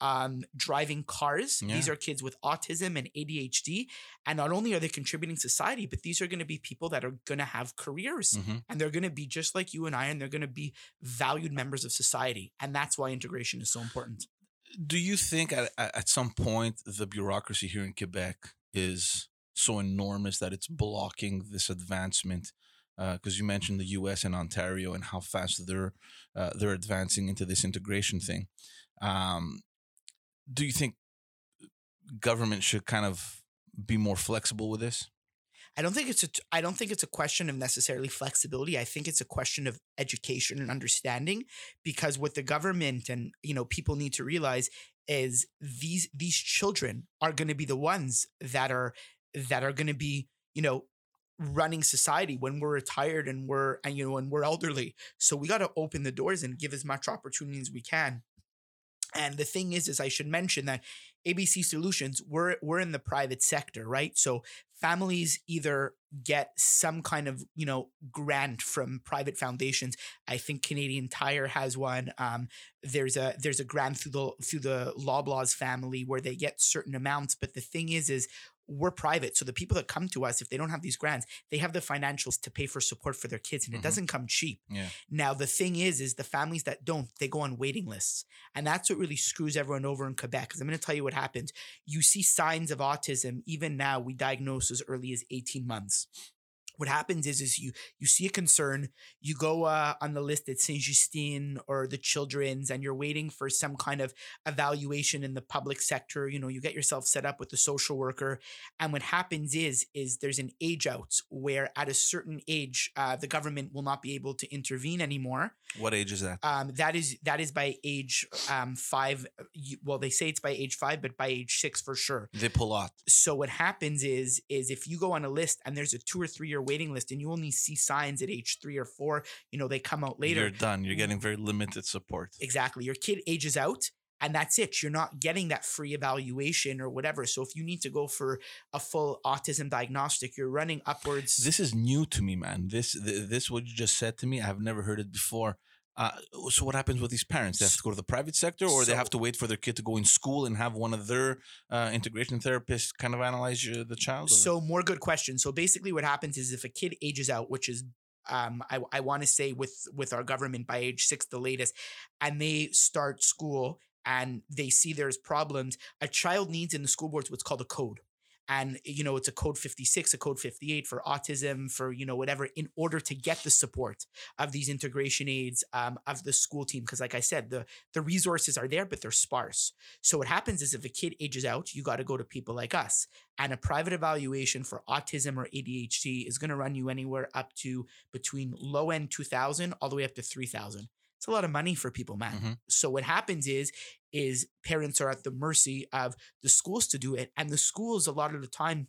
um, driving cars. These are kids with autism and ADHD. And not only are they contributing society, but these are going to be people that are going to have careers Mhm. and they're going to be just like you and I, and they're going to be valued members of society. And that's why integration is so important. Do you think at at some point the bureaucracy here in Quebec is so enormous that it's blocking this advancement? Because you mentioned the U.S. and Ontario and how fast they're uh, they're advancing into this integration thing. Um, do you think government should kind of be more flexible with this? I don't think it's a I don't think it's a question of necessarily flexibility. I think it's a question of education and understanding because what the government and you know people need to realize is these these children are going to be the ones that are that are going to be, you know, running society when we're retired and we're and you know and we're elderly. So we got to open the doors and give as much opportunity as we can. And the thing is, is I should mention that ABC Solutions, we're we're in the private sector, right? So families either get some kind of you know grant from private foundations. I think Canadian Tire has one. Um, there's a there's a grant through the through the Loblaws family where they get certain amounts. But the thing is, is we're private, so the people that come to us, if they don't have these grants, they have the financials to pay for support for their kids, and it mm-hmm. doesn't come cheap. Yeah. Now the thing is, is the families that don't, they go on waiting lists, and that's what really screws everyone over in Quebec. Because I'm going to tell you what happens. You see signs of autism even now. We diagnose as early as 18 months. What happens is, is you you see a concern, you go uh, on the list at Saint Justine or the Children's, and you're waiting for some kind of evaluation in the public sector. You know, you get yourself set up with the social worker, and what happens is, is there's an age out where at a certain age, uh, the government will not be able to intervene anymore. What age is that? Um, that is that is by age um, five. Well, they say it's by age five, but by age six for sure. They pull out. So what happens is is if you go on a list and there's a two or three year waiting list, and you only see signs at age three or four, you know they come out later. You're done. You're getting very limited support. Exactly. Your kid ages out and that's it. You're not getting that free evaluation or whatever. So if you need to go for a full autism diagnostic, you're running upwards. This is new to me, man. This this what you just said to me. I've never heard it before. Uh, so what happens with these parents? They have to go to the private sector, or they have to wait for their kid to go in school and have one of their uh, integration therapists kind of analyze your, the child. or- So more good questions. So basically what happens is if a kid ages out, which is um, I, I want to say with with our government by age six the latest, and they start school and they see there's problems, a child needs in the school boards what's called a code. And you know, it's a code 56, a code 58 for autism, for you know, whatever, in order to get the support of these integration aids um, of the school team. Because like I said, the the resources are there, but they're sparse. So what happens is if a kid ages out, you got to go to people like us and a private evaluation for autism or ADHD is going to run you anywhere up to between low end 2000 all the way up to 3000. It's a lot of money for people, man. Mhm. So what happens is is parents are at the mercy of the schools to do it and the schools a lot of the time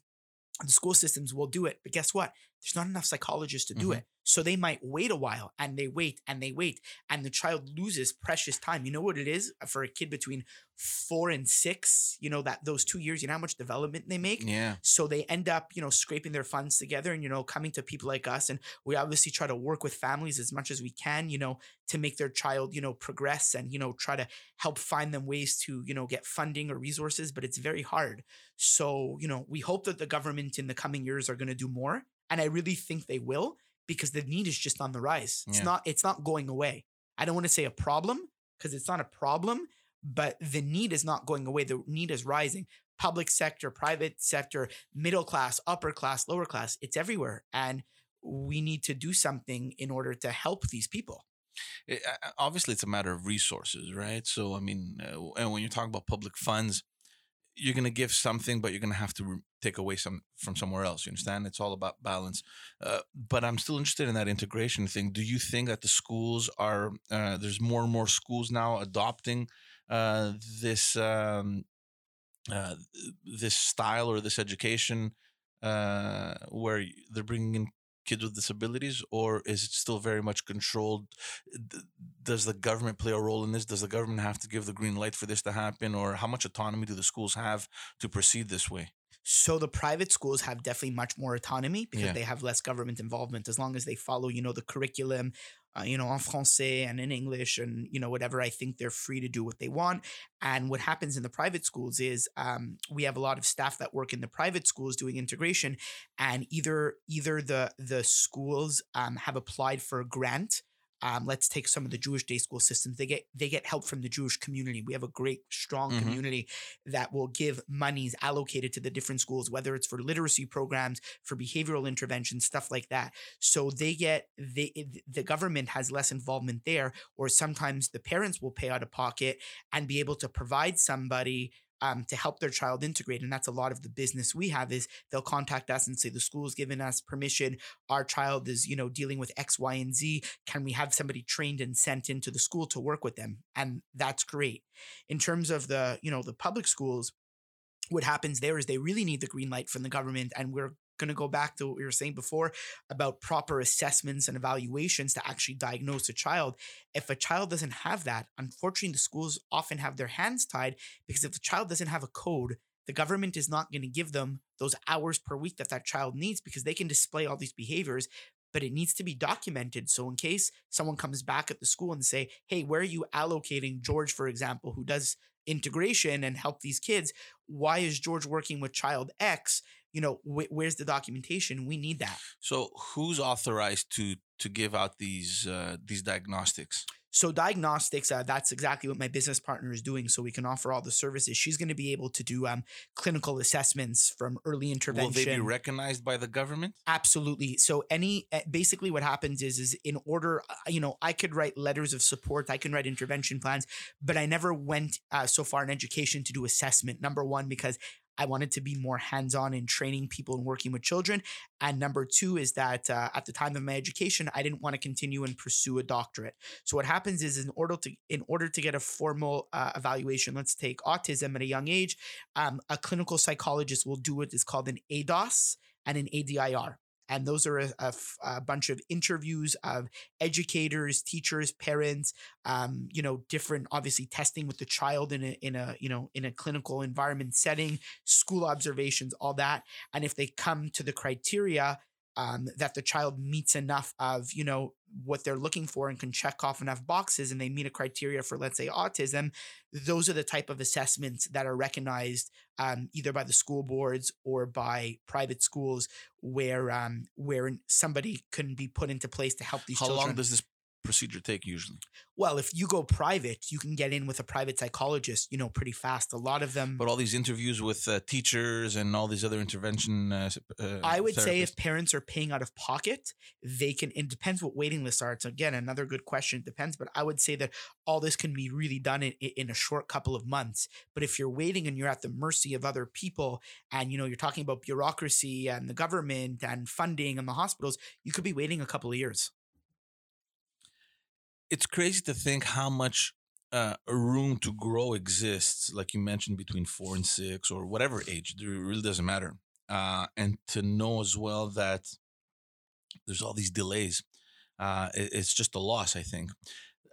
the school systems will do it. But guess what? There's not enough psychologists to do Mhm. it. So they might wait a while and they wait and they wait and the child loses precious time. You know what it is uh, for a kid between 4 and 6, you know that those 2 years, you know how much development they make? yeah, So they end up, you know, scraping their funds together and, you know, coming to people like us. And we obviously try to work with families as much as we can, you know, to make their child, you know, progress and, you know, try to help find them ways to, you know, get funding or resources, but it's very hard. So, you know, we hope that the government in the coming years are going to do more. And I really think they will because the need is just on the rise. It's Yeah. not, it's not going away. I don't want to say a problem because it's not a problem, but the need is not going away. The need is rising public sector, private sector, middle class, upper class, lower class. It's everywhere. And we need to do something in order to help these people. It- uh, obviously it's a matter of resources, right? So I mean, uh, and when you talk about public funds, you're going to give something, but you're going to have to re- take away some from somewhere else. You understand? It's all about balance. Uh, but I'm still interested in that integration thing. Do you think that the schools are uh, there's more and more schools now adopting uh, this um, uh, this style or this education uh, where they're bringing in kids with disabilities, or is it still very much controlled? Does the government play a role in this? Does the government have to give the green light for this to happen, or how much autonomy do the schools have to proceed this way? So the private schools have definitely much more autonomy because Yeah. they have less government involvement as long as they follow, you know, the curriculum, uh, you know, en français and in English and, you know, whatever. I think they're free to do what they want. And what happens in the private schools is um, we have a lot of staff that work in the private schools doing integration and either either the the schools um, have applied for a grant um, let's take some of the Jewish day school systems. They get they get help from the Jewish community. We have a great, strong Mhm. community that will give monies allocated to the different schools, whether it's for literacy programs, for behavioral intervention, stuff like that. So they get they the government has less involvement there, or sometimes the parents will pay out of pocket and be able to provide somebody um, to help their child integrate. And that's a lot of the business we have is they'll contact us and say the school's given us permission. Our child is, you know, dealing with X, Y, and Z. Can we have somebody trained and sent into the school to work with them? And that's great. In terms of the, you know, the public schools, what happens there is they really need the green light from the government. And we're going to go back to what we were saying before about proper assessments and evaluations to actually diagnose a child. If a child doesn't have that, unfortunately, the schools often have their hands tied because if the child doesn't have a code, the government is not going to give them those hours per week that that child needs because they can display all these behaviors but it needs to be documented. So in case someone comes back at the school and say hey where are you allocating george for example who does integration and help these kids? Why is george working with child x you know wh- where's the documentation we need that So, who's authorized to to give out these uh, these diagnostics? So diagnostics, uh, that's exactly what my business partner is doing. So we can offer all the services. She's going to be able to do um, clinical assessments from early intervention. Will they be recognized by the government? Absolutely. So any eh, basically what happens is is in order, uh, you know, I could write letters of support, I can write intervention plans, but I never went uh, so far in education to do assessment. Number one, because I wanted to be more hands on in training people and working with children. And number two is that uh, at the time of my education, I didn't want to continue and pursue a doctorate. So what happens is in order to in order to get a formal uh, evaluation, let's take autism at a young age, um, a clinical psychologist will do what is called an ADOS and an ADI-R. And those are a, bunch of interviews of educators, teachers, parents, um, you know, different obviously testing with the child in a in a you know in a clinical environment setting, school observations, all that. And if they come to the criteria um, that the child meets enough of you know what they're looking for and can check off enough boxes and they meet a criteria for let's say autism those are the type of assessments that are recognized um, either by the school boards or by private schools where um, where somebody can be put into place to help these How children long does this procedure take usually? well if you go private you can get in with a private psychologist you know pretty fast a lot of them But all these interviews with uh, teachers and all these other intervention. Uh, uh, I would say if parents are paying out of pocket, they can. It depends what waiting lists are. It's again another good question. It depends, but I would say that all this can be really done in, in a short couple of months. But if you're waiting and you're at the mercy of other people, and you know you're talking about bureaucracy and the government and funding and the hospitals, you could be waiting a couple of years. It's crazy to think how much uh, room to grow exists, like you mentioned, between four and six or whatever age. It really doesn't matter. Uh, and to know as well that there's all these delays, uh, it- it's just a loss, I think.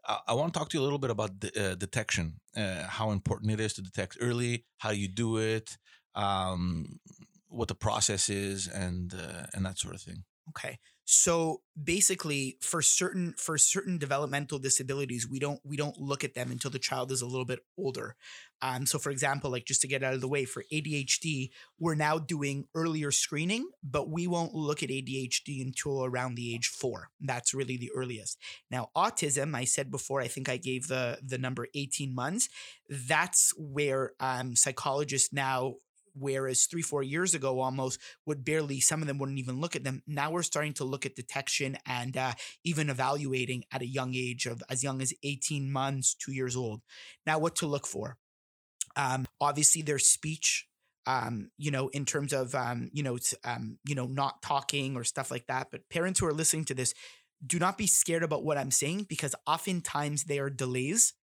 I, I want to talk to you a little bit about de- uh, detection, uh, how important it is to detect early, how you do it, um, what the process is, and uh, and that sort of thing. Okay. So basically for certain for certain developmental disabilities, we don't we don't look at them until the child is a little bit older. Um, so for example, like just to get out of the way, for ADHD, we're now doing earlier screening, but we won't look at ADHD until around the age four. That's really the earliest. Now, autism, I said before, I think I gave the the number 18 months. That's where um, psychologists now whereas three four years ago almost would barely some of them wouldn't even look at them. Now we're starting to look at detection and uh, even evaluating at a young age of as young as 18 months two years old. Now what to look for? Um, obviously their speech um, you know in terms of um, you know um, you know not talking or stuff like that. But parents who are listening to this do not be scared about what i'm saying because oftentimes they are delays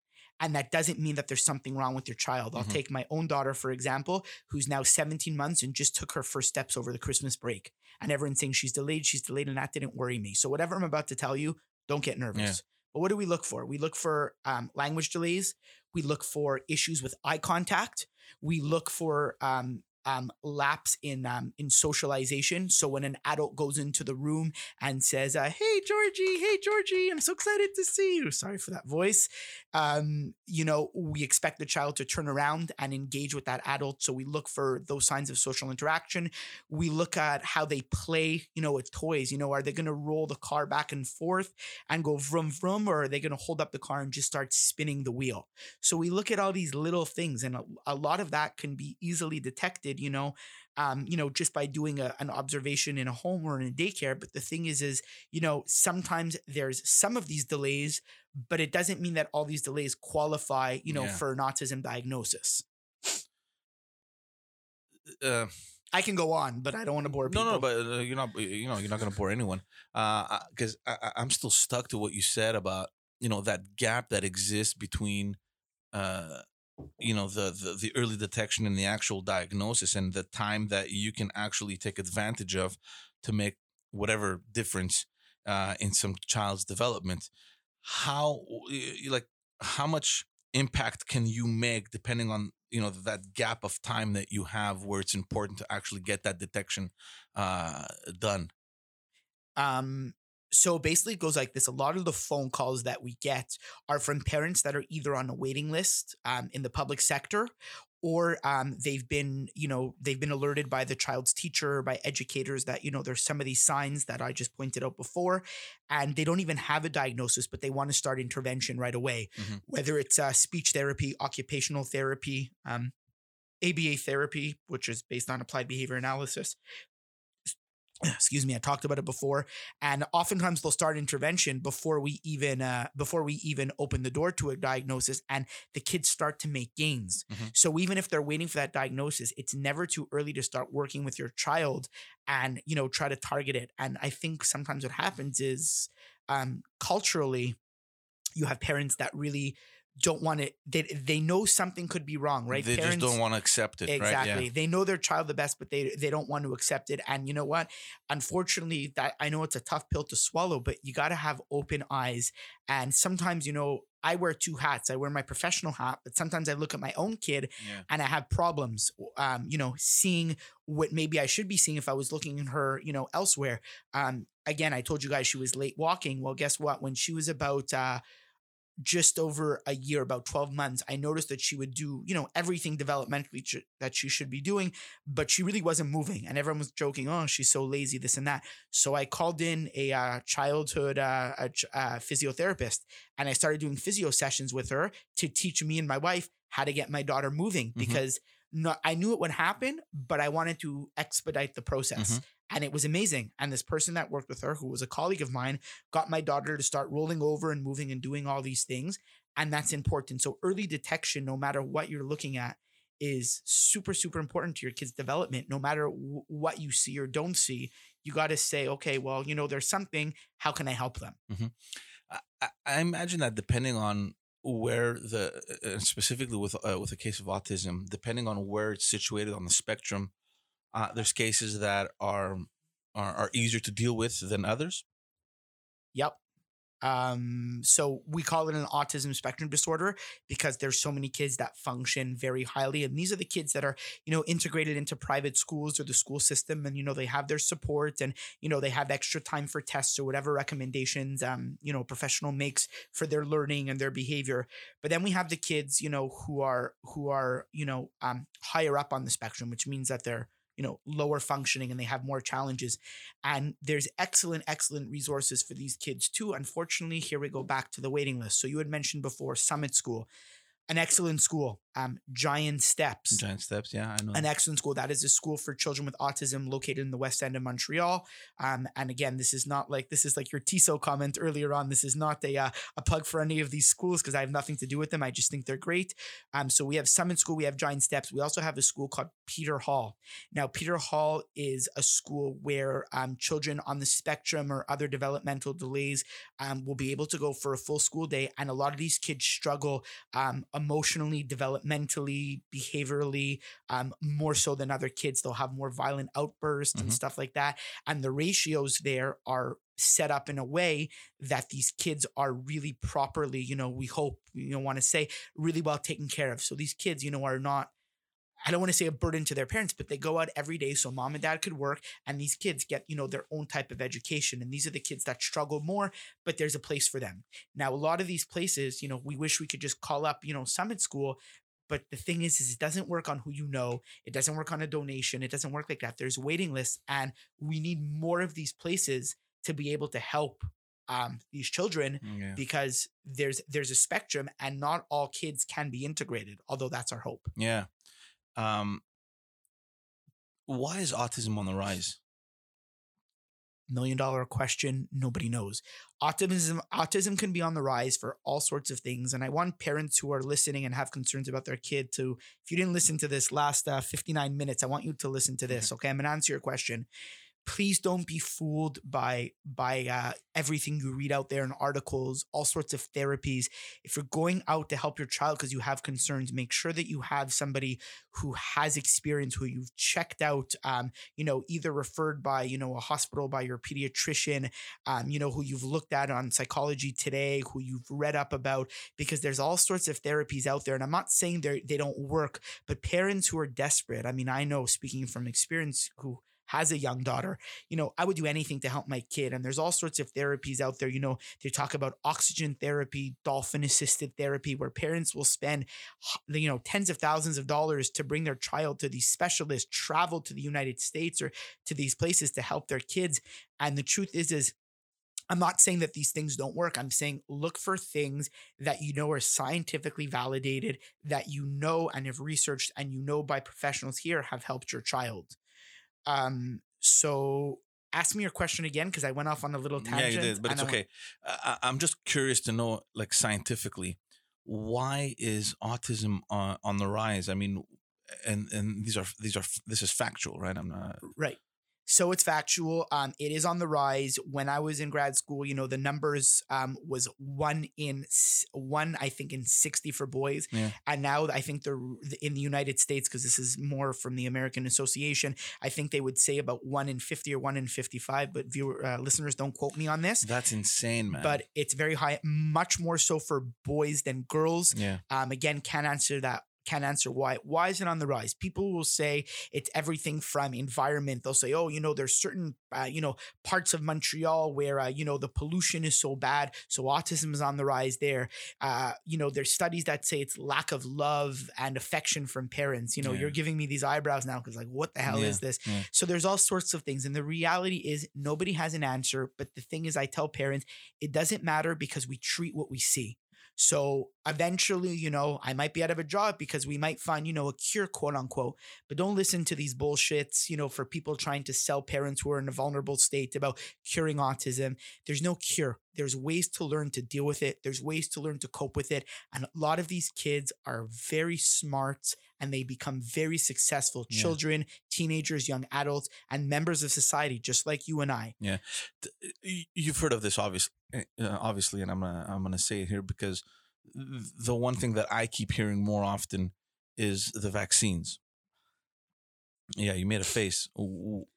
And that doesn't mean that there's something wrong with your child. I'll Mhm. take my own daughter, for example, who's now 17 months and just took her first steps over the Christmas break. And everyone's saying she's delayed, she's delayed, and that didn't worry me. So, whatever I'm about to tell you, don't get nervous. But what do we look for? We look for um, language delays. We look for issues with eye contact. We look for um, um, lapse in um, in socialization. So when an adult goes into the room and says, uh, "Hey Georgie, hey Georgie, I'm so excited to see you." Sorry for that voice. Um, you know, we expect the child to turn around and engage with that adult. So we look for those signs of social interaction. We look at how they play. You know, with toys. You know, are they going to roll the car back and forth and go vroom vroom, or are they going to hold up the car and just start spinning the wheel? So we look at all these little things, and a, a lot of that can be easily detected. You know, um, you know, just by doing a, an observation in a home or in a daycare. But the thing is, is you know, sometimes there's some of these delays, but it doesn't mean that all these delays qualify, you know, Yeah. for an autism diagnosis. Uh, I can go on, but I don't want to bore people. no, no, but uh, you're not. You know, you're not going to bore anyone. Uh, because I, I, I'm still stuck to what you said about you know that gap that exists between, uh, you know the, the the early detection and the actual diagnosis and the time that you can actually take advantage of to make whatever difference uh, in some child's development. How like how much impact can you make depending on you know that gap of time that you have where it's important to actually get that detection uh done Um, so basically, it goes like this: a lot of the phone calls that we get are from parents that are either on a waiting list um, in the public sector, or um, they've been, you know, they've been alerted by the child's teacher, by educators that you know there's some of these signs that I just pointed out before, and they don't even have a diagnosis, but they want to start intervention right away, Mhm. whether it's uh, speech therapy, occupational therapy. Um, ABA therapy, which is based on applied behavior analysis, excuse me i talked about it before and oftentimes they'll start intervention before we even uh, before we even open the door to a diagnosis and the kids start to make gains Mhm. so even if they're waiting for that diagnosis it's never too early to start working with your child and you know try to target it and i think sometimes what happens is um culturally you have parents that really don't want it they, they know something could be wrong right? They parents, just don't want to accept it exactly right? Yeah. They know their child the best but they they don't want to accept it. And you know what? Unfortunately that i know it's a tough pill to swallow but you got to have open eyes. And sometimes you know i wear two hats. I wear my professional hat but sometimes i look at my own kid yeah. and i have problems um you know seeing what maybe i should be seeing if i was looking at her you know elsewhere. Um again i told you guys she was late walking. Well guess what? When she was about uh just over a year, about 12 months, I noticed that she would do, you know, everything developmentally ch- that she should be doing, but she really wasn't moving. And everyone was joking, oh, she's so lazy, this and that. So I called in a uh, childhood uh, a, ch- uh, physiotherapist and I started doing physio sessions with her to teach me and my wife how to get my daughter moving because no, I knew it would happen, but I wanted to expedite the process. And it was amazing. And this person that worked with her, who was a colleague of mine, got my daughter to start rolling over and moving and doing all these things. And that's important. So early detection, no matter what you're looking at, is super, super important to your kid's development. No matter w- what you see or don't see, you got to say, okay, well, you know, there's something. How can I help them? I, I- I imagine that depending on where the uh, specifically with uh, with a case of autism, depending on where it's situated on the spectrum, uh, there's cases that are, are are easier to deal with than others. Yep. Um, so we call it an autism spectrum disorder because there's so many kids that function very highly. And these are the kids that are, you know, integrated into private schools or the school system and, you know, they have their support and, you know, they have extra time for tests or whatever recommendations, um, you know, professional makes for their learning and their behavior. But then we have the kids, you know, who are, who are, you know, um, higher up on the spectrum, which means that they're, you know, lower functioning and they have more challenges. And there's excellent, excellent resources for these kids too. Unfortunately, here we go back to the waiting list. So you had mentioned before Summit School, an excellent school. Um, Giant Steps. Giant steps. Yeah, I know. An excellent school. That is a school for children with autism located in the west end of Montreal. Um, and again, this is not like this is like your TISO comment earlier on. This is not a uh, a plug for any of these schools because I have nothing to do with them. I just think they're great. Um, so we have Summit School, we have Giant Steps. We also have a school called Peter Hall. Now, Peter Hall is a school where um, children on the spectrum or other developmental delays um, will be able to go for a full school day. And a lot of these kids struggle um, emotionally, developmentally, behaviorally, um, more so than other kids. They'll have more violent outbursts and Mhm. stuff like that. And the ratios there are set up in a way that these kids are really properly, you know, we hope, you know, want to say really well taken care of. So these kids, you know, are not I don't want to say a burden to their parents, but they go out every day so mom and dad could work and these kids get, you know, their own type of education. And these are the kids that struggle more, but there's a place for them. Now, a lot of these places, you know, we wish we could just call up, you know, Summit School. But the thing is, is it doesn't work on who you know. It doesn't work on a donation. It doesn't work like that. There's waiting lists, and we need more of these places to be able to help um, these children yeah. because there's there's a spectrum, and not all kids can be integrated. Although that's our hope. Yeah. Um, why is autism on the rise? Million dollar question nobody knows. Autism autism can be on the rise for all sorts of things and i want parents who are listening and have concerns about their kid to if you didn't listen to this last uh, 59 minutes i want you to listen to this okay? I'm going to answer your question please don't be fooled by by uh, everything you read out there in articles all sorts of therapies. If you're going out to help your child because you have concerns make sure that you have somebody who has experience who you've checked out um, you know either referred by you know a hospital by your pediatrician um, you know who you've looked at on psychology today who you've read up about because there's all sorts of therapies out there. And i'm not saying they they don't work but parents who are desperate i mean i know speaking from experience who has a young daughter, you know, I would do anything to help my kid. And there's all sorts of therapies out there. You know, they talk about oxygen therapy, dolphin assisted therapy, where parents will spend, you know, tens of thousands of dollars to bring their child to these specialists, travel to the United States or to these places to help their kids. And the truth is, is I'm not saying that these things don't work. I'm saying look for things that you know are scientifically validated, that you know and have researched and you know by professionals here have helped your child. Um, so ask me your question again because I went off on a little tangent. Yeah, you did, but it's okay. I, I'm just curious to know, like scientifically, why is autism on, on the rise? I mean, and and these are these are this is factual, right? I'm not. Right. So it's factual. Um, it is on the rise. When I was in grad school, you know, the numbers um was one in one, I think, in sixty for boys, Yeah. and now I think they're in the United States because this is more from the American Association. I think they would say about one in fifty or one in fifty-five, but viewer uh, listeners don't quote me on this. That's insane, man. But it's very high, much more so for boys than girls. yeah, Um, again, can't answer that. Can't answer why. Why is it on the rise? People will say it's everything from environment. They'll say, oh, you know, there's certain, uh, you know, parts of Montreal where, uh, you know, the pollution is so bad. So autism is on the rise there. Uh, you know, there's studies that say it's lack of love and affection from parents. You know, Yeah. you're giving me these eyebrows now because, like, what the hell Yeah, is this? yeah. So there's all sorts of things. And the reality is nobody has an answer. But the thing is, I tell parents, it doesn't matter because we treat what we see. So eventually, you know, I might be out of a job because we might find, you know, a cure, quote unquote. But don't listen to these bullshits, you know, for people trying to sell parents who are in a vulnerable state about curing autism. There's no cure. There's ways to learn to deal with it. There's ways to learn to cope with it. And a lot of these kids are very smart and they become very successful Yeah. children, teenagers, young adults, and members of society, just like you and I. Yeah. You've heard of this, obviously, uh, obviously, and I'm gonna I'm gonna say it here because the one thing that I keep hearing more often is the vaccines. Yeah, you made a face.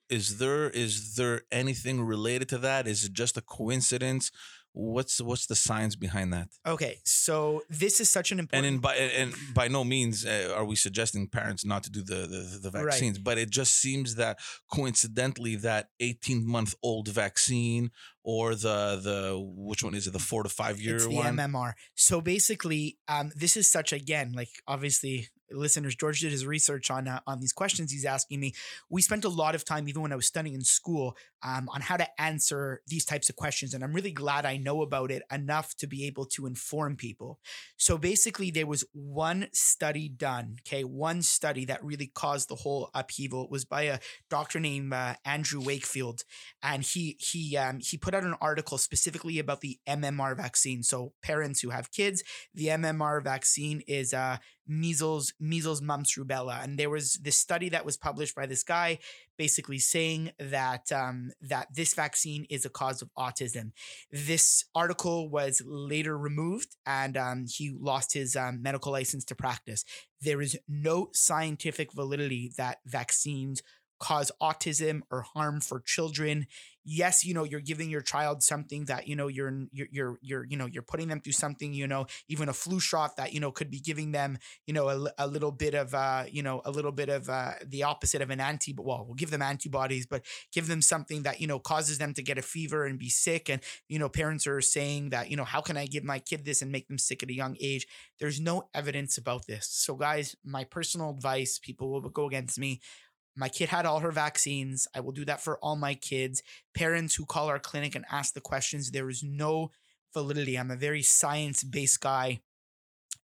Is there is there anything related to that? Is it just a coincidence? What's what's the science behind that? Okay, so this is such an And important in by and by no means uh, are we suggesting parents not to do the the, the Right. vaccines, but it just seems that coincidentally that 18 month old vaccine or the the which one is it the four to five year it's the one? MMR. So basically, um, this is such again, like obviously, listeners. George did his research on uh, on these questions he's asking me. We spent a lot of time, even when I was studying in school, um, on how to answer these types of questions. And I'm really glad I know about it enough to be able to inform people. So basically, there was one study done, okay, one study that really caused the whole upheaval. It was by a doctor named uh, Andrew Wakefield, and he he um, he put out an article specifically about the MMR vaccine. So parents who have kids, the MMR vaccine is uh, measles, measles, mumps, rubella, and there was this study that was published by this guy basically saying that um, that this vaccine is a cause of autism. This article was later removed, and um, he lost his um, medical license to practice. There is no scientific validity that vaccines cause autism or harm for children yes you know you're giving your child something that you know you're you're you're, you're you know you're putting them through something you know even a flu shot that you know could be giving them you know a, a little bit of uh you know a little bit of uh the opposite of an anti well we'll give them antibodies but give them something that you know causes them to get a fever and be sick and you know parents are saying that you know how can i give my kid this and make them sick at a young age there's no evidence about this so guys my personal advice people will go against me my kid had all her vaccines. I will do that for all my kids. Parents who call our clinic and ask the questions, there is no validity. I'm a very science based guy.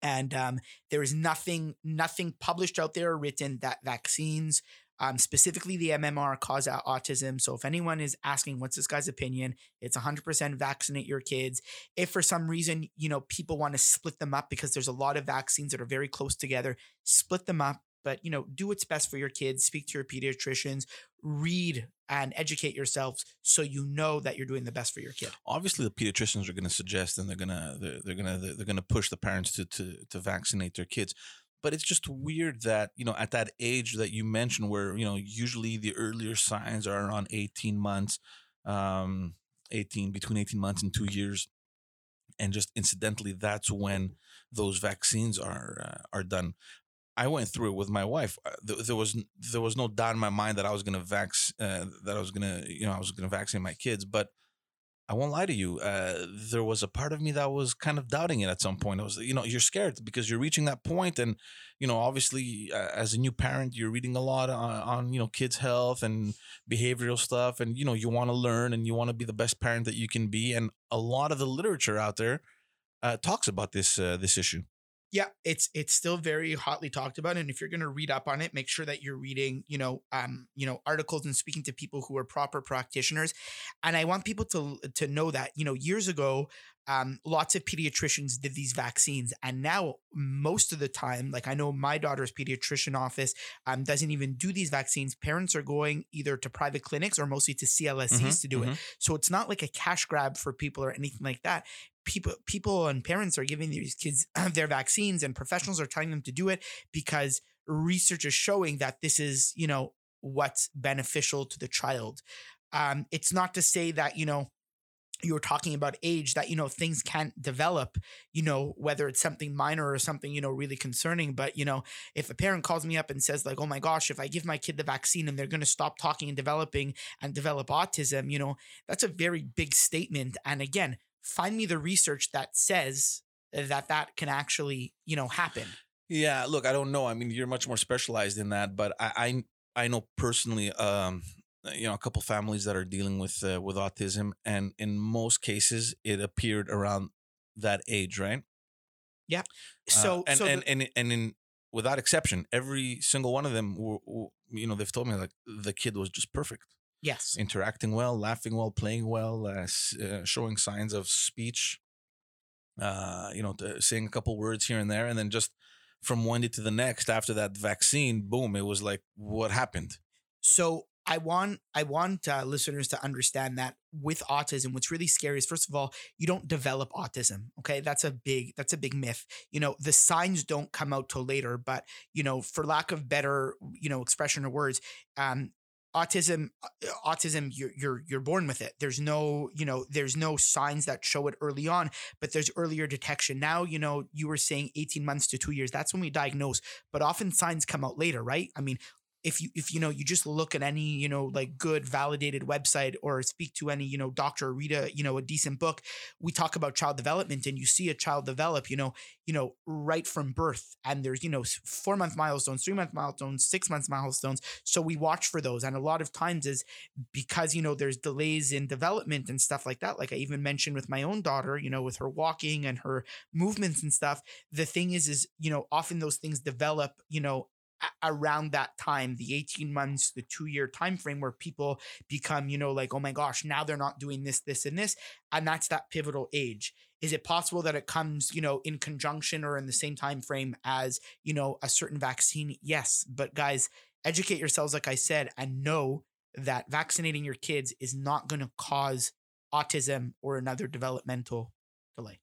And um, there is nothing, nothing published out there or written that vaccines, um, specifically the MMR, cause autism. So if anyone is asking, what's this guy's opinion? It's 100% vaccinate your kids. If for some reason, you know, people want to split them up because there's a lot of vaccines that are very close together, split them up but you know do what's best for your kids speak to your pediatricians read and educate yourselves so you know that you're doing the best for your kid. Obviously the pediatricians are going to suggest and they're going to they're, they're going to they're going to push the parents to to to vaccinate their kids but it's just weird that you know at that age that you mentioned where you know usually the earlier signs are around 18 months um 18 between 18 months and 2 years and just incidentally that's when those vaccines are uh, are done I went through it with my wife. Uh, there, there, was there was no doubt in my mind that I was gonna vax uh, that I was gonna you know I was gonna vaccinate my kids. But I won't lie to you. Uh, there was a part of me that was kind of doubting it at some point. I was you know you're scared because you're reaching that point, and you know obviously uh, as a new parent you're reading a lot on, on you know kids health and behavioral stuff, and you know you want to learn and you want to be the best parent that you can be. And a lot of the literature out there uh, talks about this uh, this issue yeah it's it's still very hotly talked about and if you're going to read up on it make sure that you're reading you know um you know articles and speaking to people who are proper practitioners and i want people to to know that you know years ago um, lots of pediatricians did these vaccines and now most of the time like i know my daughter's pediatrician office um, doesn't even do these vaccines. Parents are going either to private clinics or mostly to clscs mm-hmm, to do mm-hmm. it so it's not like a cash grab for people or anything like that. People people and parents are giving these kids their vaccines and professionals are telling them to do it because research is showing that this is you know what's beneficial to the child. Um, it's not to say that you know you were talking about age that you know things can't develop you know whether it's something minor or something you know really concerning but you know if a parent calls me up and says like oh my gosh if i give my kid the vaccine and they're going to stop talking and developing and develop autism you know that's a very big statement and again find me the research that says that that can actually you know happen. Yeah look i don't know i mean you're much more specialized in that but i i, I know personally um you know a couple families that are dealing with uh, with autism and in most cases it appeared around that age right yeah uh, so uh, and, so and, the- and and in without exception every single one of them were, were, you know they've told me like the kid was just perfect Yes. Interacting well, laughing well, playing well, uh, uh, showing signs of speech, uh, you know, saying a couple words here and there. And then just from one day to the next after that vaccine, boom, it was like, what happened? So I want I want uh, listeners to understand that with autism, what's really scary is first of all, you don't develop autism. Okay, that's a big that's a big myth. You know, the signs don't come out till later, but you know, for lack of better you know expression or words, um, autism uh, autism you're, you're you're born with it there's no you know there's no signs that show it early on but there's earlier detection now you know you were saying 18 months to 2 years that's when we diagnose but often signs come out later right i mean if you if you know you just look at any you know like good validated website or speak to any you know doctor or read a you know a decent book we talk about child development and you see a child develop you know you know right from birth and there's you know four month milestones three month milestones six months milestones so we watch for those and a lot of times is because you know there's delays in development and stuff like that like i even mentioned with my own daughter you know with her walking and her movements and stuff the thing is is you know often those things develop you know around that time the 18 months the two year time frame where people become you know like oh my gosh now they're not doing this this and this and that's that pivotal age. Is it possible that it comes you know in conjunction or in the same time frame as you know a certain vaccine? Yes but guys educate yourselves like i said and know that vaccinating your kids is not going to cause autism or another developmental delay.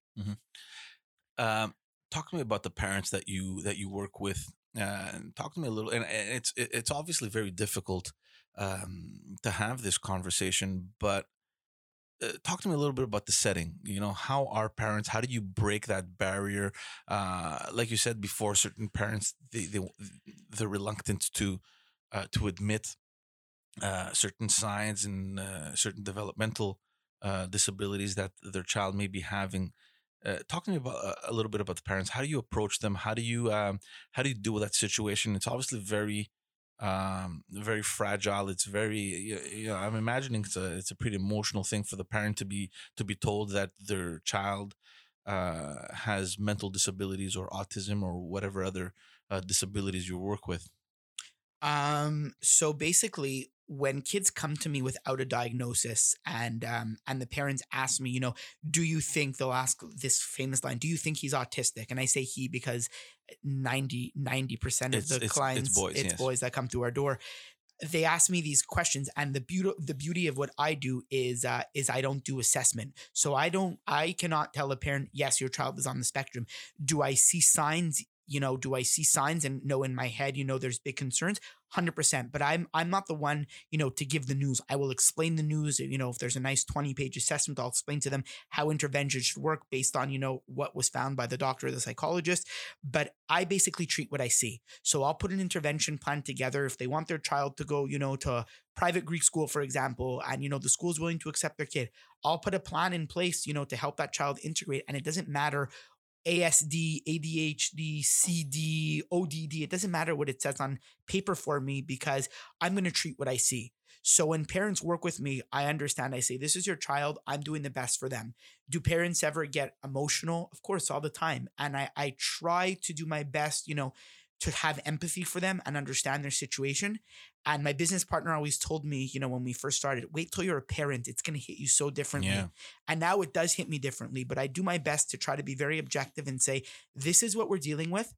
Um, talk to me about the parents that you that you work with. Uh, talk to me a little. And, and it's it's obviously very difficult um, to have this conversation, but uh, talk to me a little bit about the setting. You know, how are parents? How do you break that barrier? Uh, like you said before, certain parents they they they're reluctant to uh, to admit uh, certain signs and uh, certain developmental uh, disabilities that their child may be having. Uh, talk to me about uh, a little bit about the parents. How do you approach them? How do you um, how do you deal with that situation? It's obviously very um very fragile it's very you know i'm imagining it's a it's a pretty emotional thing for the parent to be to be told that their child uh has mental disabilities or autism or whatever other uh, disabilities you work with Um, so basically, when kids come to me without a diagnosis and um and the parents ask me, you know, do you think they'll ask this famous line, do you think he's autistic? And I say he because 90 90% of It's- the it's- it's clients boys, yes. boys that come through our door. They ask me these questions, and the beauty the beauty of what I do is uh, is I don't do assessment. So I don't I cannot tell a parent, yes, your child is on the spectrum. Do I see signs? You know, do I see signs and know in my head, you know, there's big concerns? 100% but i'm i'm not the one you know to give the news i will explain the news you know if there's a nice 20 page assessment i'll explain to them how intervention should work based on you know what was found by the doctor or the psychologist but i basically treat what i see so i'll put an intervention plan together if they want their child to go you know to private greek school for example and you know the school's willing to accept their kid i'll put a plan in place you know to help that child integrate and it doesn't matter ASD, ADHD, CD, ODD. It doesn't matter what it says on paper for me because I'm going to treat what I see. So when parents work with me, I understand. I say, This is your child. I'm doing the best for them. Do parents ever get emotional? Of course, all the time. And I, I try to do my best, you know, to have empathy for them and understand their situation. And my business partner always told me, you know, when we first started, wait till you're a parent. It's going to hit you so differently. Yeah. And now it does hit me differently, but I do my best to try to be very objective and say, this is what we're dealing with.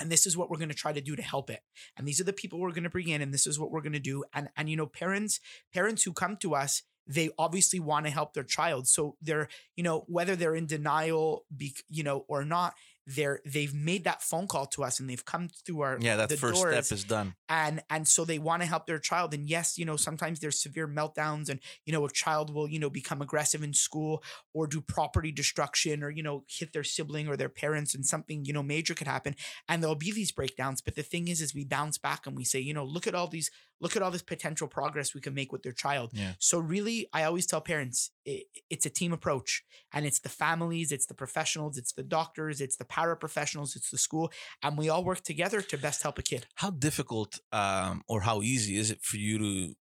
And this is what we're going to try to do to help it. And these are the people we're going to bring in, and this is what we're going to do. And and you know, parents, parents who come to us, they obviously want to help their child. So they're, you know, whether they're in denial, be, you know, or not, they're they've made that phone call to us and they've come through our yeah that the first step is done. and and so they want to help their child. And yes you know sometimes there's severe meltdowns and you know a child will you know become aggressive in school or do property destruction or you know hit their sibling or their parents and something you know major could happen and there'll be these breakdowns. But the thing is is we bounce back and we say you know look at all these look at all this potential progress we can make with their child. Yeah. so really i always tell parents i it's a team approach and it's the families it's the professionals it's the doctors it's the paraprofessionals it's the school and we all work together to best help a kid. How difficult um, or how easy is it for you to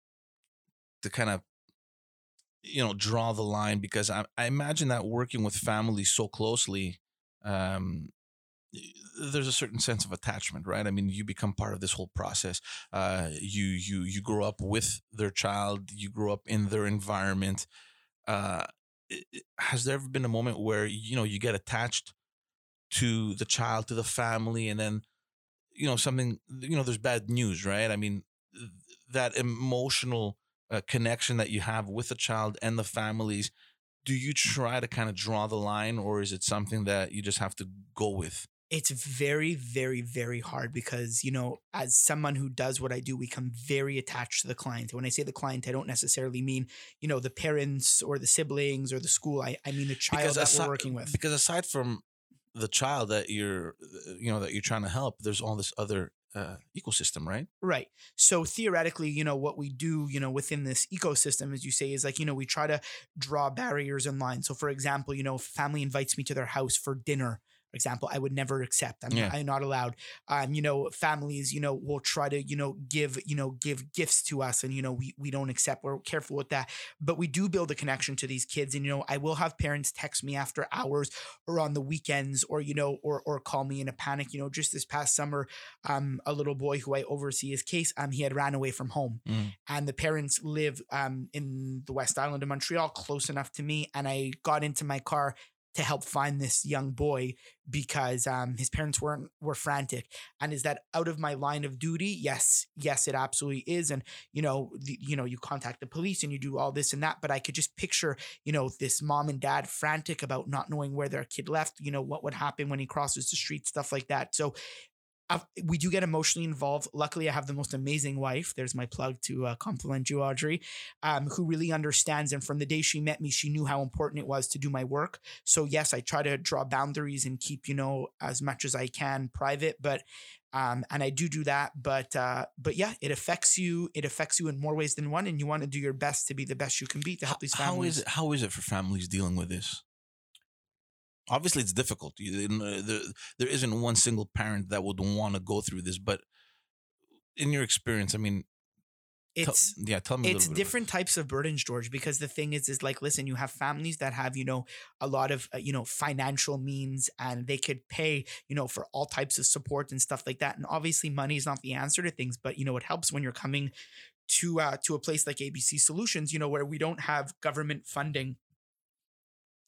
to kind of you know draw the line? Because I, I imagine that working with families so closely um, there's a certain sense of attachment right? I mean you become part of this whole process. Uh, you you you grow up with their child you grow up in their environment. Uh, has there ever been a moment where you know you get attached to the child to the family and then you know something you know there's bad news right? I mean that emotional uh, connection that you have with the child and the families do you try to kind of draw the line or is it something that you just have to go with? It's very very very hard because you know as someone who does what i do we become very attached to the client. When i say the client i don't necessarily mean you know the parents or the siblings or the school. I, I mean the child that asi- we're working with. because aside from the child that you're uh, you know that you're trying to help there's all this other uh, ecosystem, right? Right. So theoretically, you know, what we do, you know, within this ecosystem, as you say, is like, you know, we try to draw barriers in line. So, for example, you know, family invites me to their house for dinner, example, I would never accept. I'm, Yeah. I'm not allowed. Um, you know, families, you know, will try to, you know, give, you know, give gifts to us, and you know, we we don't accept. We're careful with that, but we do build a connection to these kids. And you know, I will have parents text me after hours or on the weekends, or you know, or or call me in a panic. You know, just this past summer, um, a little boy who I oversee his case, um, he had ran away from home, Mm. and the parents live um in the West Island of Montreal, close enough to me, and I got into my car to help find this young boy because um his parents weren't were frantic and is that out of my line of duty? Yes yes it absolutely is and you know the, you know you contact the police and you do all this and that but i could just picture you know this mom and dad frantic about not knowing where their kid left you know what would happen when he crosses the street stuff like that so uh, we do get emotionally involved. Luckily, I have the most amazing wife. There's my plug to uh, compliment you, Audrey, um, who really understands. And from the day she met me, she knew how important it was to do my work. So yes, I try to draw boundaries and keep, you know, as much as I can private. But um, and I do do that. But uh, but yeah, it affects you. It affects you in more ways than one, and you want to do your best to be the best you can be to help these families. is it? How is it for families dealing with this? Obviously, it's difficult. You- There, there isn't one single parent that would want to go through this, but in your experience, I mean, tell- It's yeah, tell me. it's bit about different types of burdens george because the thing is is like listen you have families that have you know a lot of uh, you know financial means and they could pay you know for all types of support and stuff like that and obviously money is not the answer to things but you know it helps when you're coming to uh to a place like abc solutions you know where we don't have government funding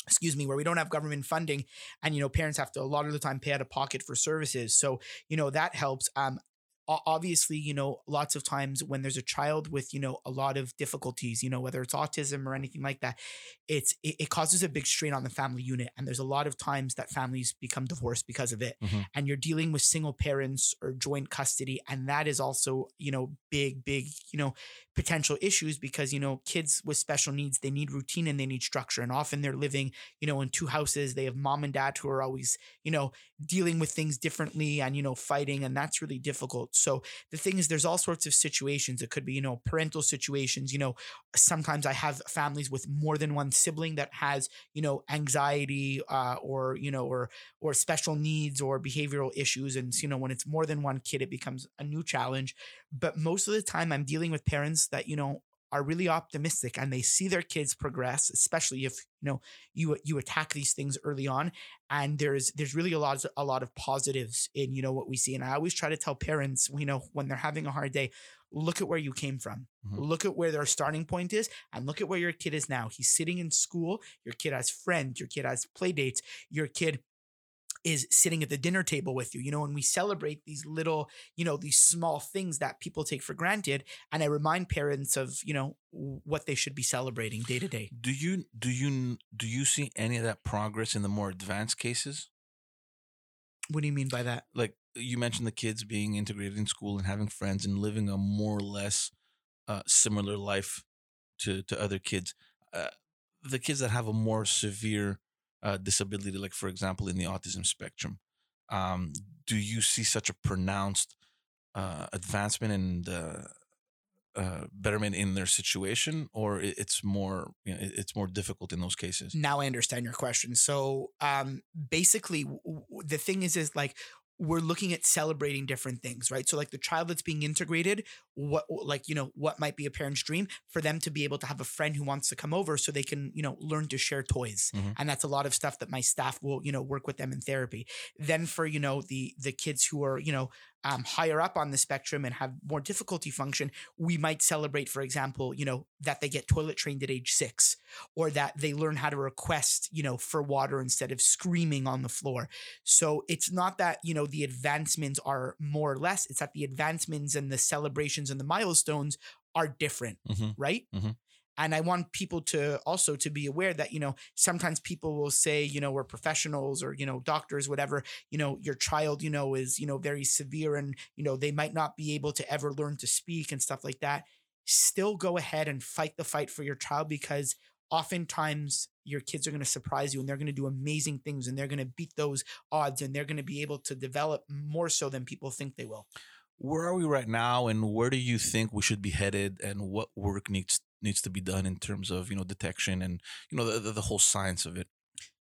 excuse me where we don't have government funding and you know parents have to a lot of the time pay out of pocket for services so you know that helps um obviously you know lots of times when there's a child with you know a lot of difficulties you know whether it's autism or anything like that it's it, it causes a big strain on the family unit and there's a lot of times that families become divorced because of it Mhm. and you're dealing with single parents or joint custody and that is also you know big big you know potential issues because you know kids with special needs they need routine and they need structure. And often they're living you know in two houses. They have mom and dad who are always you know dealing with things differently and you know fighting and that's really difficult. So the thing is there's all sorts of situations. It could be you know parental situations. You know sometimes i have families with more than one sibling that has you know anxiety uh, or you know or or special needs or behavioral issues. And you know when it's more than one kid it becomes a new challenge. But most of the time i'm dealing with parents that you know are really optimistic and they see their kids progress especially if you know you you attack these things early on and there's there's really a lot of, a lot of positives in you know what we see and i always try to tell parents you know when they're having a hard day look at where you came from. Mhm. look at where their starting point is and look at where your kid is now. He's sitting in school. Your kid has friends. Your kid has play dates your kid is sitting at the dinner table with you you know and we celebrate these little you know these small things that people take for granted and i remind parents of you know what they should be celebrating day to day Do you do you do you see any of that progress in the more advanced cases? what do you mean by that Like you mentioned, the kids being integrated in school and having friends and living a more or less uh, similar life to to other kids. Uh, the kids that have a more severe uh, disability, like for example in the autism spectrum, um, do you see such a pronounced uh, advancement and uh, betterment in their situation, or it's more you know, it's more difficult in those cases? now i understand your question so um basically w- w- the thing is is like we're looking at celebrating different things right? So like the child that's being integrated what like you know what might be a parent's dream for them to be able to have a friend who wants to come over so they can you know learn to share toys. Mhm. and that's a lot of stuff that my staff will you know work with them in therapy. Then for you know the the kids who are you know um, higher up on the spectrum and have more difficulty function we might celebrate for example you know that they get toilet trained at age six or that they learn how to request, you know, for water instead of screaming on the floor. So it's not that, you know, the advancements are more or less, it's that the advancements and the celebrations and the milestones are different, Mhm. right? Mhm. And I want people to also to be aware that, you know, sometimes people will say, you know, we're professionals or, you know, doctors, whatever, you know, your child, you know, is, you know, very severe and, you know, they might not be able to ever learn to speak and stuff like that still go ahead and fight the fight for your child because oftentimes your kids are going to surprise you and they're going to do amazing things and they're going to beat those odds and they're going to be able to develop more so than people think they will. where are we right now, and where do you think we should be headed, and what work needs needs to be done in terms of you know detection and you know the the, the whole science of it?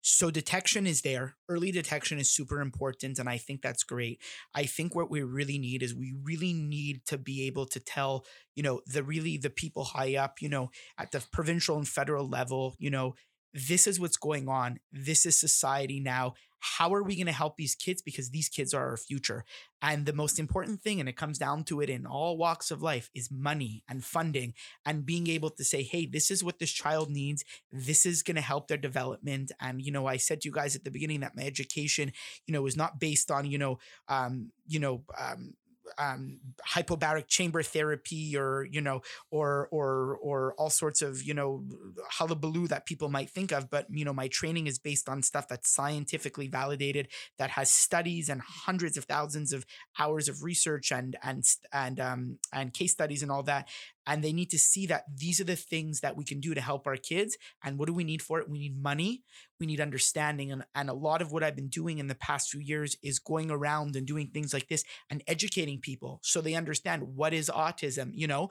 So detection is there. Early detection is super important, and I think that's great. I think what we really need is we really need to be able to tell, you know, the really the people high up, you know, at the provincial and federal level, you know, this is what's going on. This is society now. How are we going to help these kids? Because these kids are our future. And the most important thing, and it comes down to it in all walks of life, is money and funding and being able to say, hey, this is what this child needs. This is going to help their development. And, you know, I said to you guys at the beginning that my education, you know, is not based on, you know, um, you know, um, um, hyperbaric chamber therapy or you know or or or all sorts of you know hullabaloo that people might think of but you know my training is based on stuff that's scientifically validated that has studies and hundreds of thousands of hours of research and and and um and case studies and all that and they need to see that these are the things that we can do to help our kids and what do we need for it? We need money. We need understanding and, and a lot of what i've been doing in the past few years is going around and doing things like this and educating people so they understand what is autism you know?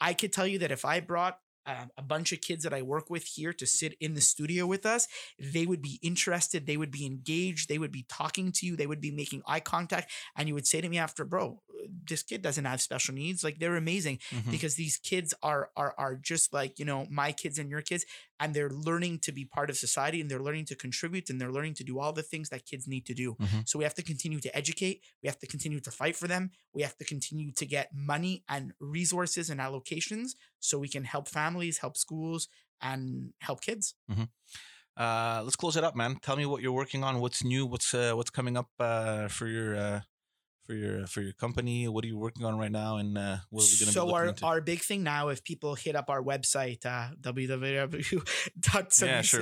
I could tell you that if i brought um, a bunch of kids that I work with here to sit in the studio with us, they would be interested, they would be engaged, they would be talking to you, they would be making eye contact, and you would say to me after, "Bro, this kid doesn't have special needs. Like they're amazing Mhm. because these kids are are are just like you know my kids and your kids, and they're learning to be part of society, and they're learning to contribute, and they're learning to do all the things that kids need to do. Mhm. So we have to continue to educate. We have to continue to fight for them. We have to continue to get money and resources and allocations so we can help families, help schools, and help kids. Uh, let's close it up, man. Tell me what you're working on. What's new? What's uh, what's coming up uh, for your uh, for your for your company? What are you working on right now? And uh, what are we going to be so looking our, into? our big thing now, if people hit up our website, uh, Yeah, sure.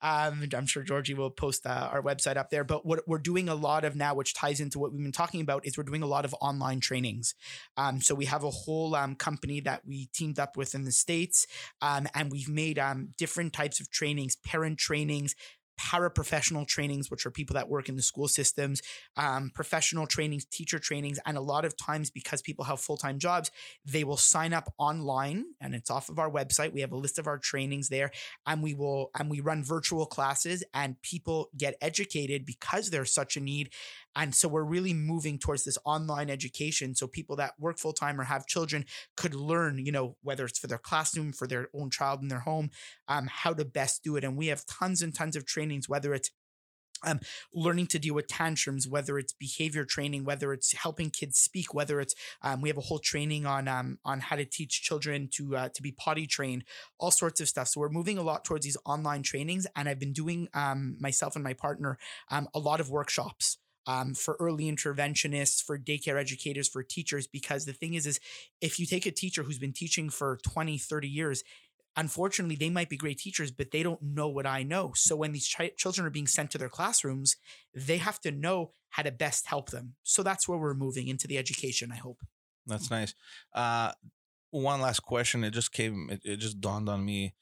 Um, I'm sure Georgie will post uh, our website up there. But what we're doing a lot of now, which ties into what we've been talking about, is we're doing a lot of online trainings. Um, so we have a whole um, company that we teamed up with in the States, um, and we've made um, different types of trainings, parent trainings, paraprofessional trainings, which are people that work in the school systems, um, professional trainings, teacher trainings, and a lot of times because people have full time jobs, they will sign up online, and it's off of our website. We have a list of our trainings there, and we will and we run virtual classes, and people get educated because there's such a need. And so we're really moving towards this online education. So people that work full time or have children could learn, you know, whether it's for their classroom, for their own child in their home, um, how to best do it. And we have tons and tons of trainings, whether it's um, learning to deal with tantrums, whether it's behavior training, whether it's helping kids speak, whether it's um, we have a whole training on um, on how to teach children to uh, to be potty trained, all sorts of stuff. So we're moving a lot towards these online trainings, and I've been doing um, myself and my partner um, a lot of workshops. Um, for early interventionists, for daycare educators, for teachers, because the thing is, is if you take a teacher who's been teaching for 20, 30 years, unfortunately they might be great teachers but they don't know what i know so when these chi- children are being sent to their classrooms they have to know how to best help them so that's where we're moving into the education i hope That's nice. Uh, one last question. It just came. It, it just dawned on me,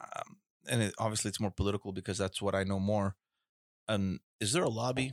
um, and it, obviously it's more political because that's what I know more. Um, is there a lobby?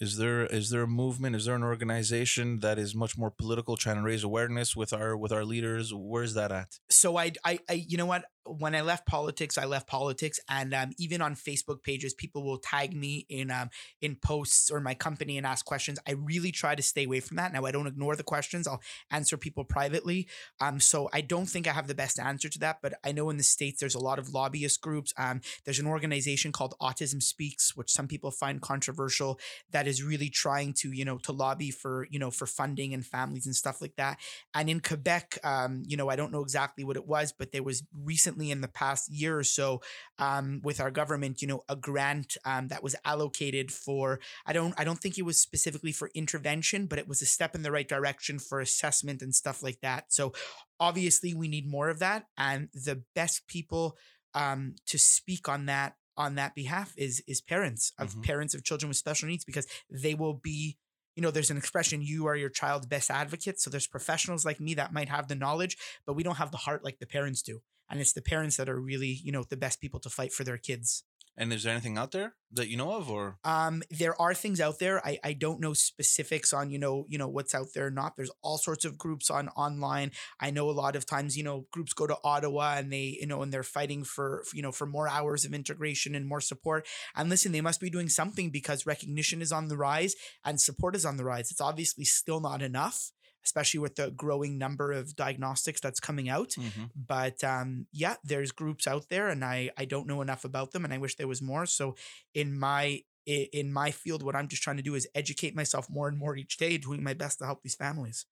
Is there is there a movement? Is there an organization that is much more political, trying to raise awareness with our with our leaders? Where's that at? so I, I, I, you know what? When I left politics, I left politics, and um, even on Facebook pages, people will tag me in um, in posts or my company and ask questions. I really try to stay away from that. Now I don't ignore the questions. I'll answer people privately. Um, so I don't think I have the best answer to that, but I know in the states there's a lot of lobbyist groups. Um, there's an organization called Autism Speaks, which some people find controversial, that is really trying to you know to lobby for you know for funding and families and stuff like that. And in Quebec, um, you know, I don't know exactly what it was, but there was recently in the past year or so um, with our government, you know, a grant um, that was allocated for. I don't, I don't think it was specifically for intervention, but it was a step in the right direction for assessment and stuff like that. So obviously, we need more of that, and the best people um, to speak on that on that behalf is is parents of Mhm. parents of children with special needs because they will be you know, there's an expression, you are your child's best advocate. So there's professionals like me that might have the knowledge, but we don't have the heart like the parents do. And it's the parents that are really, you know, the best people to fight for their kids. And is there anything out there that you know of, or Um, there are things out there. I, I don't know specifics on you know you know what's out there or not. There's all sorts of groups on online. I know a lot of times you know groups go to Ottawa and they you know and they're fighting for you know for more hours of integration and more support. And listen, they must be doing something because recognition is on the rise and support is on the rise. It's obviously still not enough, especially with the growing number of diagnostics that's coming out. But um, yeah, there's groups out there, and I I don't know enough about them, and I wish there was more. So in my in my field, what I'm just trying to do is educate myself more and more each day, doing my best to help these families.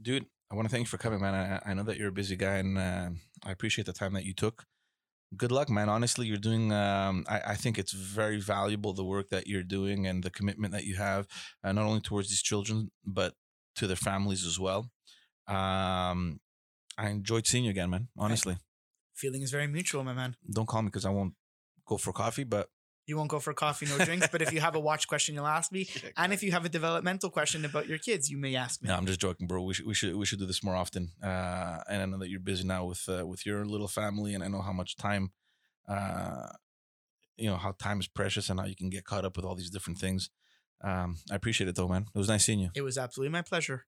dude? I want to thank you for coming, man. I, I know that you're a busy guy, and uh, I appreciate the time that you took. Good luck, man. Honestly, you're doing. Um, I, I think it's very valuable the work that you're doing and the commitment that you have, uh, not only towards these children but to their families as well. Um, I enjoyed seeing you again, man. Honestly, Feeling is very mutual, my man. don't call me because I won't go for coffee. But You won't go for coffee, no drinks. but if you have a watch question, you'll ask me. And if you have a developmental question about your kids, you may ask me. No, I'm just joking, bro. We should we should we should do this more often. Uh, and I know that you're busy now with uh, with your little family, and I know how much time, uh, you know how time is precious, and how you can get caught up with all these different things. Um, I appreciate it though, man. It was nice seeing you. It was absolutely my pleasure.